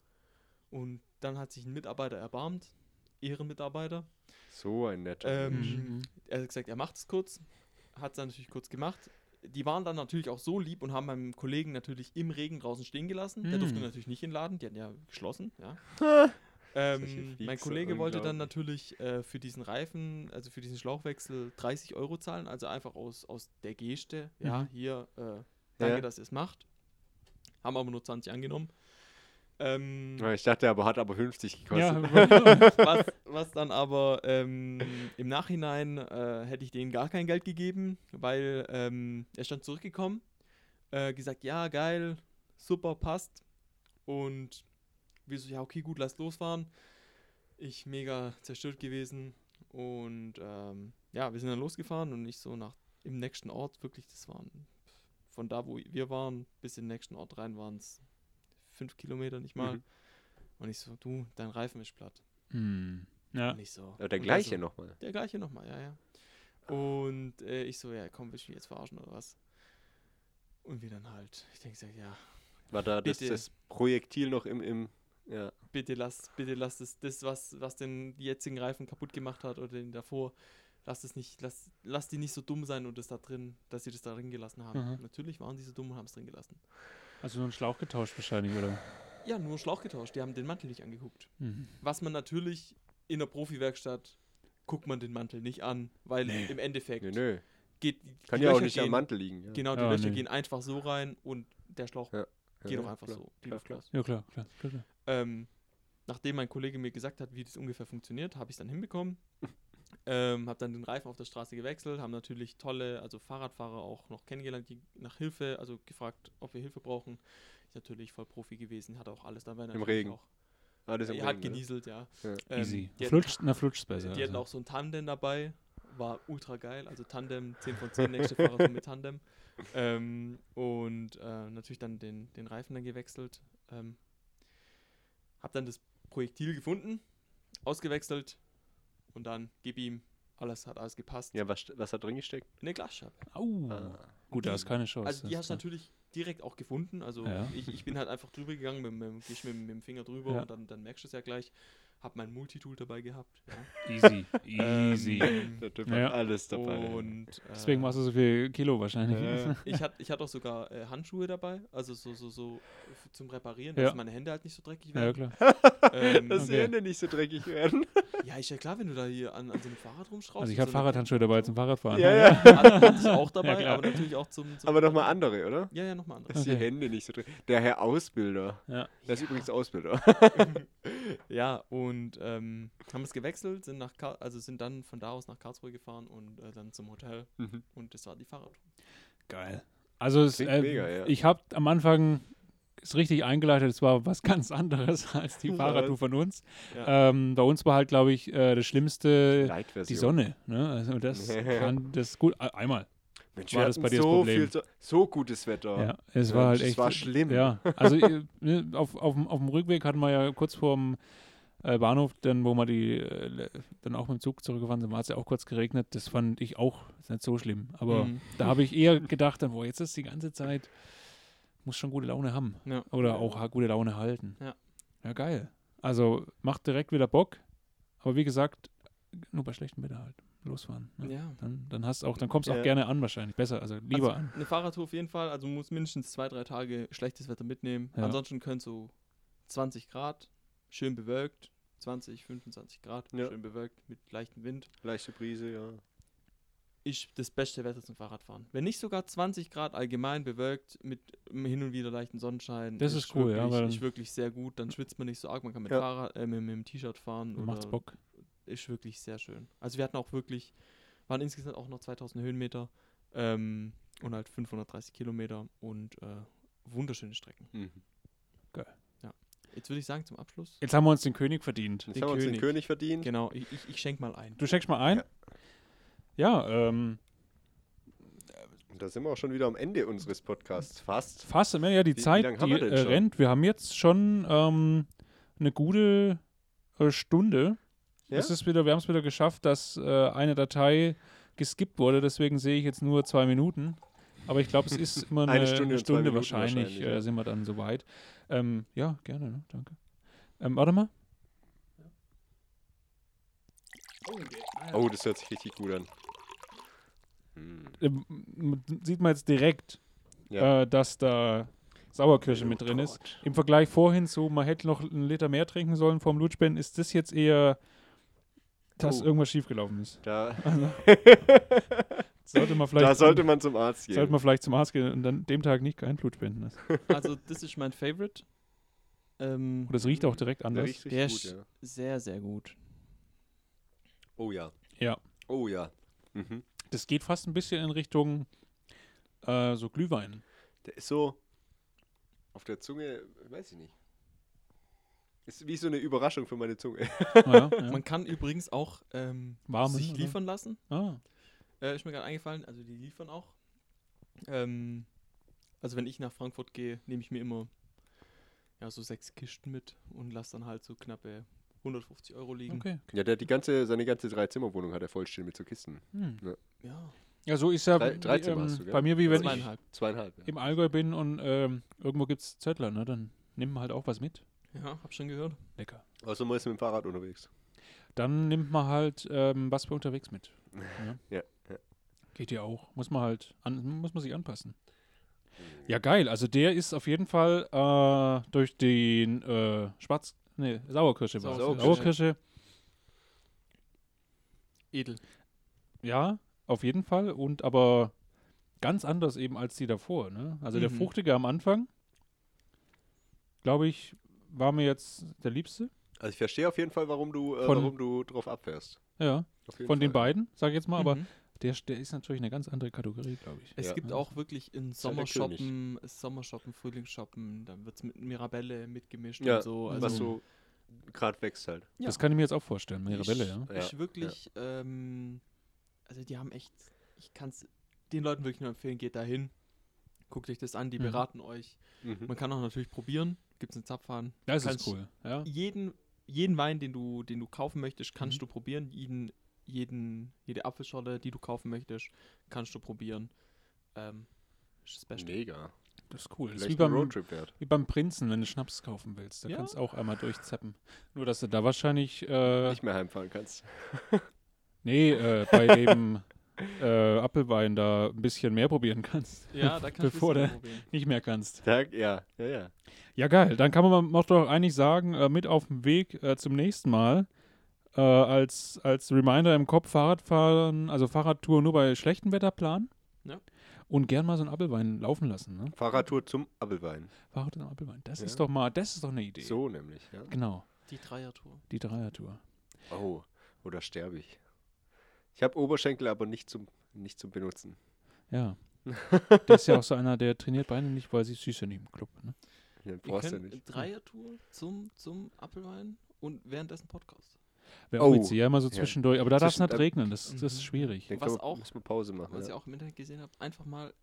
Und dann hat sich ein Mitarbeiter erbarmt, Ehrenmitarbeiter. So ein netter Ähm, Mensch. Mhm. Er hat gesagt, er macht es kurz. Hat es dann natürlich kurz gemacht. Die waren dann natürlich auch so lieb und haben meinem Kollegen natürlich im Regen draußen stehen gelassen. Der durfte natürlich nicht in den Laden, die hatten ja geschlossen, ja. Ähm, mein Kollege wollte dann natürlich äh, für diesen Reifen, also für diesen Schlauchwechsel 30 Euro zahlen, also einfach aus, aus der Geste, ja, Mhm. hier, äh, danke, Ja. dass ihr es macht. Haben aber nur 20 angenommen. Ähm, Ich dachte, aber hat aber 50 gekostet. Ja, was, was dann aber ähm, im Nachhinein äh, hätte ich denen gar kein Geld gegeben, weil ähm, er stand zurückgekommen, äh, gesagt, ja, geil, super, passt. Und wir so, ja, okay, gut, lass losfahren. Ich mega zerstört gewesen. Und ähm, ja, wir sind dann losgefahren und ich so nach im nächsten Ort, wirklich, das waren von da, wo wir waren, bis in den nächsten Ort rein waren es fünf Kilometer, nicht mal. Mhm. Und ich so, du, dein Reifen ist platt. Hm. Ja. Und ich so. Aber der er gleiche so, nochmal. Der gleiche nochmal, ja, ja. Und äh, ich so, ja, komm, willst du mich jetzt verarschen oder was? Und wir dann halt, ich denke, ja, War da das, Bitte. das Projektil noch im, im ja. bitte lass, bitte lass das, das was, was den jetzigen Reifen kaputt gemacht hat oder den davor, lass das nicht, lass, lass die nicht so dumm sein und das da drin, dass sie das da drin gelassen haben. Mhm. Natürlich waren die so dumm und haben es drin gelassen. Also nur einen Schlauch getauscht wahrscheinlich, oder? Ja, nur Schlauch getauscht, die haben den Mantel nicht angeguckt. Mhm. Was man natürlich in der Profi-Werkstatt guckt man den Mantel nicht an, weil Nee. im Endeffekt Nö, nö. geht Kann die ja auch Löcher nicht am gehen- Mantel liegen. Ja. Genau, die Ja, Löcher nee. gehen einfach so rein und der Schlauch Ja. geht Ja, auch einfach klar, so. Die klar, Luft klar. Ja, klar, klar. klar, klar. Ähm, nachdem mein Kollege mir gesagt hat, wie das ungefähr funktioniert, habe ich es dann hinbekommen. Ähm, habe dann den Reifen auf der Straße gewechselt, haben natürlich tolle, also Fahrradfahrer auch noch kennengelernt, die nach Hilfe, also gefragt, ob wir Hilfe brauchen. Ist natürlich voll Profi gewesen, hatte auch alles dabei. natürlich Regen. Auch. Alles im Er hat Regen, ne? genieselt, ja. Ja. Ähm, Easy. Die hatten, Flutscht, na, flutscht's besser. die hatten also. auch so ein Tandem dabei, war ultra geil, also Tandem, 10 von 10, nächste Fahrrad mit Tandem. Ähm, und äh, natürlich dann den, den Reifen dann gewechselt. Ähm, hab dann das Projektil gefunden, ausgewechselt und dann gib ihm, alles hat alles gepasst. Ja, was, was hat drin gesteckt? Eine Glasscheibe. Au. Ah. Gut, da ist keine Chance. Also die hast du natürlich direkt auch gefunden. Also Ja. ich, ich bin halt einfach drüber gegangen, mit, mit, mit, mit dem Finger drüber Ja. und dann, dann merkst du es ja gleich. Hab mein Multitool dabei gehabt. Ja. Easy, easy. Ähm, Der Typ Ja. hat alles dabei. Und äh, Deswegen machst du so viel Kilo wahrscheinlich. Ja. ich hatte ich hatte auch sogar äh, Handschuhe dabei, also so, so, so zum Reparieren, Ja. dass meine Hände halt nicht so dreckig Ja, werden. klar. ähm, Dass die Okay. Hände nicht so dreckig werden. ja, ist ja klar, wenn du da hier an, an so einem Fahrrad rumschraubst. Also ich habe so Fahrradhandschuhe dabei zum Fahrradfahren. Ja, ja. Hatte hatte ich auch dabei, aber natürlich auch zum. zum Aber nochmal andere, oder? Ja, ja, nochmal andere. Dass die Okay. Hände nicht so dreckig Der Herr Ausbilder. Ja. Der ist übrigens Ausbilder. ja, und ähm, haben es gewechselt, sind nach Kar also sind dann von da aus nach Karlsruhe gefahren und äh, dann zum Hotel Mhm. und das war die Fahrradtour. Geil. Also es, äh, mega, ja. ich habe am Anfang es richtig eingeleitet, es war was ganz anderes als die? Fahrradtour von uns. Ja. Ähm, bei uns war halt, glaube ich, äh, das Schlimmste die Sonne. Ne? Also das kann das gut. äh, Einmal. Mensch, War wir das bei dir das so Problem? viel, so, so gutes Wetter. Ja, es Ja, war halt das echt. war schlimm. Ja, also äh, ne, auf, auf, dem- auf dem Rückweg hatten wir ja kurz vorm äh, Bahnhof, dann, wo wir die äh, dann auch mit dem Zug zurückgefahren sind, war es ja auch kurz geregnet. Das fand ich auch nicht so schlimm. Aber Mhm. da habe ich eher gedacht, dann, boah, jetzt ist die ganze Zeit, muss schon gute Laune haben. Ja. Oder auch gute Laune halten. Ja. Ja, geil. Also macht direkt wieder Bock. Aber wie gesagt, nur bei schlechtem Wetter halt. Losfahren. Ne? Ja. Dann, dann hast auch, dann kommst du auch gerne an wahrscheinlich. Besser, also lieber also, an. Eine Fahrradtour auf jeden Fall. Also muss mindestens zwei, drei Tage schlechtes Wetter mitnehmen. Ja. Ansonsten können so 20 Grad, schön bewölkt, 20, 25 Grad, Ja. schön bewölkt mit leichtem Wind. Leichte Brise, ja. Ist das beste Wetter zum Fahrradfahren. Wenn nicht sogar 20 Grad allgemein bewölkt mit hin und wieder leichten Sonnenschein. Das ist cool, ja, wirklich, weil- Ist wirklich sehr gut. Dann schwitzt man nicht so arg. Man kann mit, Ja. Fahrrad, äh, mit, mit dem T-Shirt fahren. Macht's Bock. ist wirklich sehr schön. Also wir hatten auch wirklich, waren insgesamt auch noch 2000 Höhenmeter ähm, und halt 530 Kilometer und äh, wunderschöne Strecken. Mhm. Jetzt würde ich sagen zum Abschluss. Jetzt haben wir uns den König verdient. Jetzt Den haben wir uns den König. Verdient. Genau, ich, ich, ich schenke mal ein. Du schenkst mal ein? Ja, ähm, Und da sind wir auch schon wieder am Ende unseres Podcasts. Fast. fast, ja, ja die Wie- wie Zeit, haben die wir äh, rennt. Wir haben jetzt schon ähm, eine gute äh, Stunde. Ja? Es ist wieder, wir haben es wieder geschafft, dass äh, eine Datei geskippt wurde. Deswegen sehe ich jetzt nur zwei Minuten. Aber ich glaube, es ist immer eine, Eine eine Stunde Stunde, und zwei Minuten wahrscheinlich, wahrscheinlich, äh, ja. sind wir dann soweit. Ähm, ja, gerne, ne? danke. Ähm, warte mal. Oh, das hört sich richtig gut an. Hm. Sieht man jetzt direkt, Ja. äh, dass da Sauerkirsche mit drin ist. Im Vergleich vorhin zu, man hätte noch einen Liter mehr trinken sollen vom Blutspenden, ist das jetzt eher, dass Oh. irgendwas schiefgelaufen ist. Da, Sollte man vielleicht, da sollte man zum Arzt gehen. sollte man vielleicht zum Arzt gehen und dann dem Tag nicht kein Blut spenden. lassen. Also, das ist mein Favorite. Ähm, Und das riecht auch direkt Der anders. riecht Der richtig ist- gut, ja. sehr, sehr gut. Oh ja. Ja. Oh ja. Mhm. Das geht fast ein bisschen in Richtung äh, so Glühwein. Der ist so auf der Zunge, weiß ich nicht. Ist wie so eine Überraschung für meine Zunge. Ah, ja, ja. Man kann übrigens auch ähm, Warmen, sich oder? liefern lassen. Ah, Äh, ist mir gerade eingefallen, also die liefern auch. Ähm, also wenn ich nach Frankfurt gehe, nehme ich mir immer ja, so sechs Kisten mit und lasse dann halt so knappe 150 Euro liegen. okay. Ja, der hat die ganze, seine ganze Dreizimmerwohnung hat er vollstehen mit so Kisten. Hm. Ja, Ja, so ist ja Drei- drei Zimmer ähm, hast du, gell? bei mir, wie wenn ich zweieinhalb. Ja. im Allgäu bin und ähm, irgendwo gibt es Zettler, ne? dann nimmt man halt auch was mit. Ja, hab schon gehört. Lecker. Außer man ist mit dem Fahrrad unterwegs. Dann nimmt man halt ähm, was für unterwegs mit. Ja, ja. Geht ja auch. Muss man halt, an, muss man sich anpassen. Ja, geil. Also der ist auf jeden Fall äh, durch den äh, Schwarz, nee, Sauerkirsche war es. Sauerkirsche. Sauerkirsche, Edel. ja, auf jeden Fall. Und aber ganz anders eben als die davor. Ne? Also der Mhm. fruchtige am Anfang, glaube ich, war mir jetzt der liebste. Also ich verstehe auf jeden Fall, warum du, äh, Von- warum du drauf abfährst. Ja, von den Fall. beiden, sage ich jetzt mal. Aber Mhm. der, der ist natürlich eine ganz andere Kategorie, glaube ich. Es Ja. gibt auch wirklich in. Sommershoppen, Sommershoppen, Frühlingsshoppen, dann wird es mit Mirabelle mitgemischt Ja, und so. Also was so gerade wächst halt. Ja. Das kann ich mir jetzt auch vorstellen, Mirabelle, ist, ja. Ja, Ist wirklich, ähm, also die haben echt, ich kann es den Leuten wirklich nur empfehlen, geht da hin, guckt euch das an, die Mhm. beraten euch. Mhm. Man kann auch natürlich probieren, gibt es einen Zapfhahn. Das ist cool. Ja. Jeden, jeden Wein, den du, den du kaufen möchtest, kannst Mhm. du probieren. Jeden, jeden, jede Apfelschorle, die du kaufen möchtest, kannst du probieren. Ähm, ist das Beste. Mega. Das ist cool. Das ist wie ein beim, Roadtrip wert. wie beim Prinzen, wenn du Schnaps kaufen willst. Da Ja. kannst du auch einmal durchzappen. Nur, dass du da wahrscheinlich, äh, Nicht mehr heimfahren kannst. nee, äh, bei dem äh, Apfelwein da ein bisschen mehr probieren kannst. Ja, da kannst du Bevor probieren. Nicht mehr kannst. Da, ja, ja, ja. Ja, geil. Dann kann man noch doch eigentlich sagen, äh, mit auf dem Weg äh, zum nächsten Mal, äh, als, als Reminder im Kopf, Fahrradfahren, also Fahrradtour nur bei schlechtem Wetter planen. Ja. Und gern mal so einen Apfelwein laufen lassen. Ne? Fahrradtour zum Apfelwein. Fahrrad und Apfelwein. Das Ja. ist doch mal, das ist doch eine Idee. So nämlich, ja. Genau, Die Dreiertour. die Dreiertour. Oh, oder sterbe ich. Ich habe Oberschenkel, aber nicht zum, nicht zum Benutzen. Ja. der ist ja auch so einer, der trainiert Beine nicht, weil sie süß ja nicht im Club. Ne? Wir brauchst du können nicht. Dreiertour zum, zum Apfelwein und währenddessen Podcast. Wäre auch Oh, witzig, ja, immer so ja. zwischendurch. Aber da darf es nicht regnen, das, das ist Mhm. schwierig. Den was wir- auch- müssen wir Pause machen. Was ja. ihr auch im Internet gesehen habt, einfach mal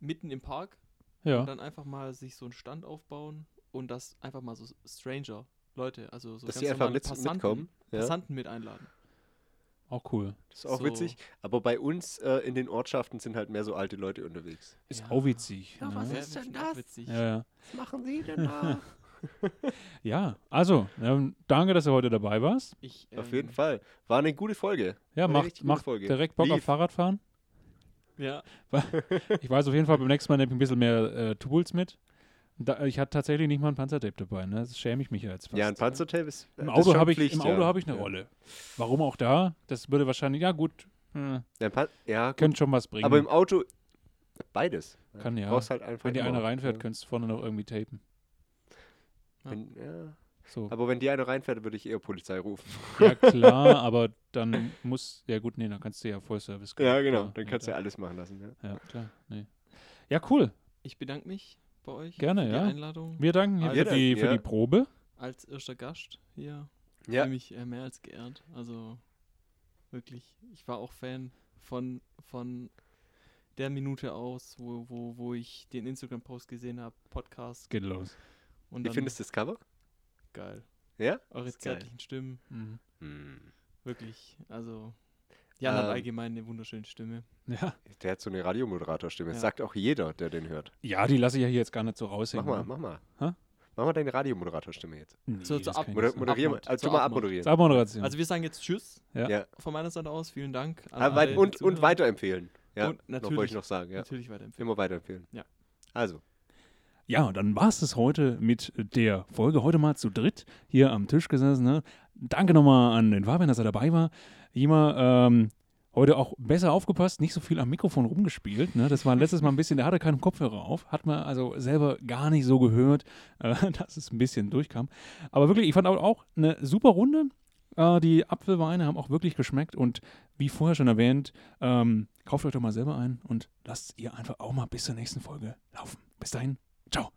mitten im Park Ja. und dann einfach mal sich so einen Stand aufbauen und das einfach mal so Stranger, Leute, also so Dass ganz einfach mit, Passanten, mitkommen. Ja, Passanten mit einladen. Auch cool. das ist auch So. witzig. Aber bei uns äh, in den Ortschaften sind halt mehr so alte Leute unterwegs. Ist Ja. auch witzig. Ja, ne? was ist denn das? Witzig. Ja, ja. Was machen Sie denn da? ja, also, ähm, danke, dass du heute dabei warst. Ich, Auf ähm, jeden Fall. War eine gute Folge. Ja, macht, macht Folge. direkt Bock auf Lief. Fahrradfahren. Ja, Ich weiß auf jeden Fall, beim nächsten Mal nehme ich ein bisschen mehr äh, Tools mit. Da, ich hatte tatsächlich nicht mal ein Panzertape dabei, ne? Das schäme ich mich ja jetzt fast. Ja, ein Panzertape ist. Im ist Auto habe ich, Pflicht, im Auto ja. habe ich eine Ja. Rolle. Warum auch da? Das würde wahrscheinlich, ja gut, äh, Ja, gut. könnte schon was bringen. aber im Auto beides. Kann ja. Brauchst halt einfach Wenn die immer. eine reinfährt, Ja. könntest du vorne noch irgendwie tapen. Wenn, ja. So. Aber wenn die eine reinfährt, würde ich eher Polizei rufen. Ja, klar, aber dann muss, ja gut, nee, dann kannst du ja Vollservice Ja, genau. Dann kannst du ja klar. alles machen lassen. Ja. Ja, klar, nee. Ja, cool. ich bedanke mich bei euch Gerne, für die ja. Einladung. Wir danken hier Also, für, die, für ja. die Probe. Als erster Gast hier Ja. fühle mich äh, mehr als geehrt. Also wirklich, ich war auch Fan von, von der Minute aus, wo, wo, wo ich den Instagram-Post gesehen habe, Podcast. Geht los. Und Wie findest du das Cover? geil. Ja? Eure Ist geil. zärtlichen Stimmen, Mhm. Hm. wirklich. Also, Jan hat Ähm. allgemein eine wunderschöne Stimme. Ja. Der hat so eine Radiomoderatorstimme. Das Ja. sagt auch jeder, der den hört. ja, die lasse ich ja hier jetzt gar nicht so Mach raushängen. mal, ne? mach mal. Hä? Mach mal deine Radiomoderatorstimme jetzt. Nee, So- so ab- Moder moderier. Abmod. Also Zur mal Abmod. abmoderieren. Zur Abmoderation. Also wir sagen jetzt Tschüss ja. Ja. von meiner Seite aus. Vielen Dank. An Ah, weit, alle, die und, und weiterempfehlen. Ja, Und noch wollte natürlich- ich noch sagen. Ja. Natürlich weiterempfehlen. Immer weiterempfehlen. Ja. Also, ja, dann war es das heute mit der Folge. Heute mal zu dritt hier am Tisch gesessen. Ne? Danke nochmal an den Fabian, dass er dabei war. Immer ähm, heute auch besser aufgepasst, nicht so viel am Mikrofon rumgespielt. Ne? Das war letztes Mal ein bisschen, der hatte keinen Kopfhörer auf, hat man also selber gar nicht so gehört, äh, dass es ein bisschen durchkam. Aber wirklich, ich fand auch eine super Runde. Äh, die Apfelweine haben auch wirklich geschmeckt und wie vorher schon erwähnt, ähm, kauft euch doch mal selber ein und lasst ihr einfach auch mal bis zur nächsten Folge laufen. Bis dahin, ciao.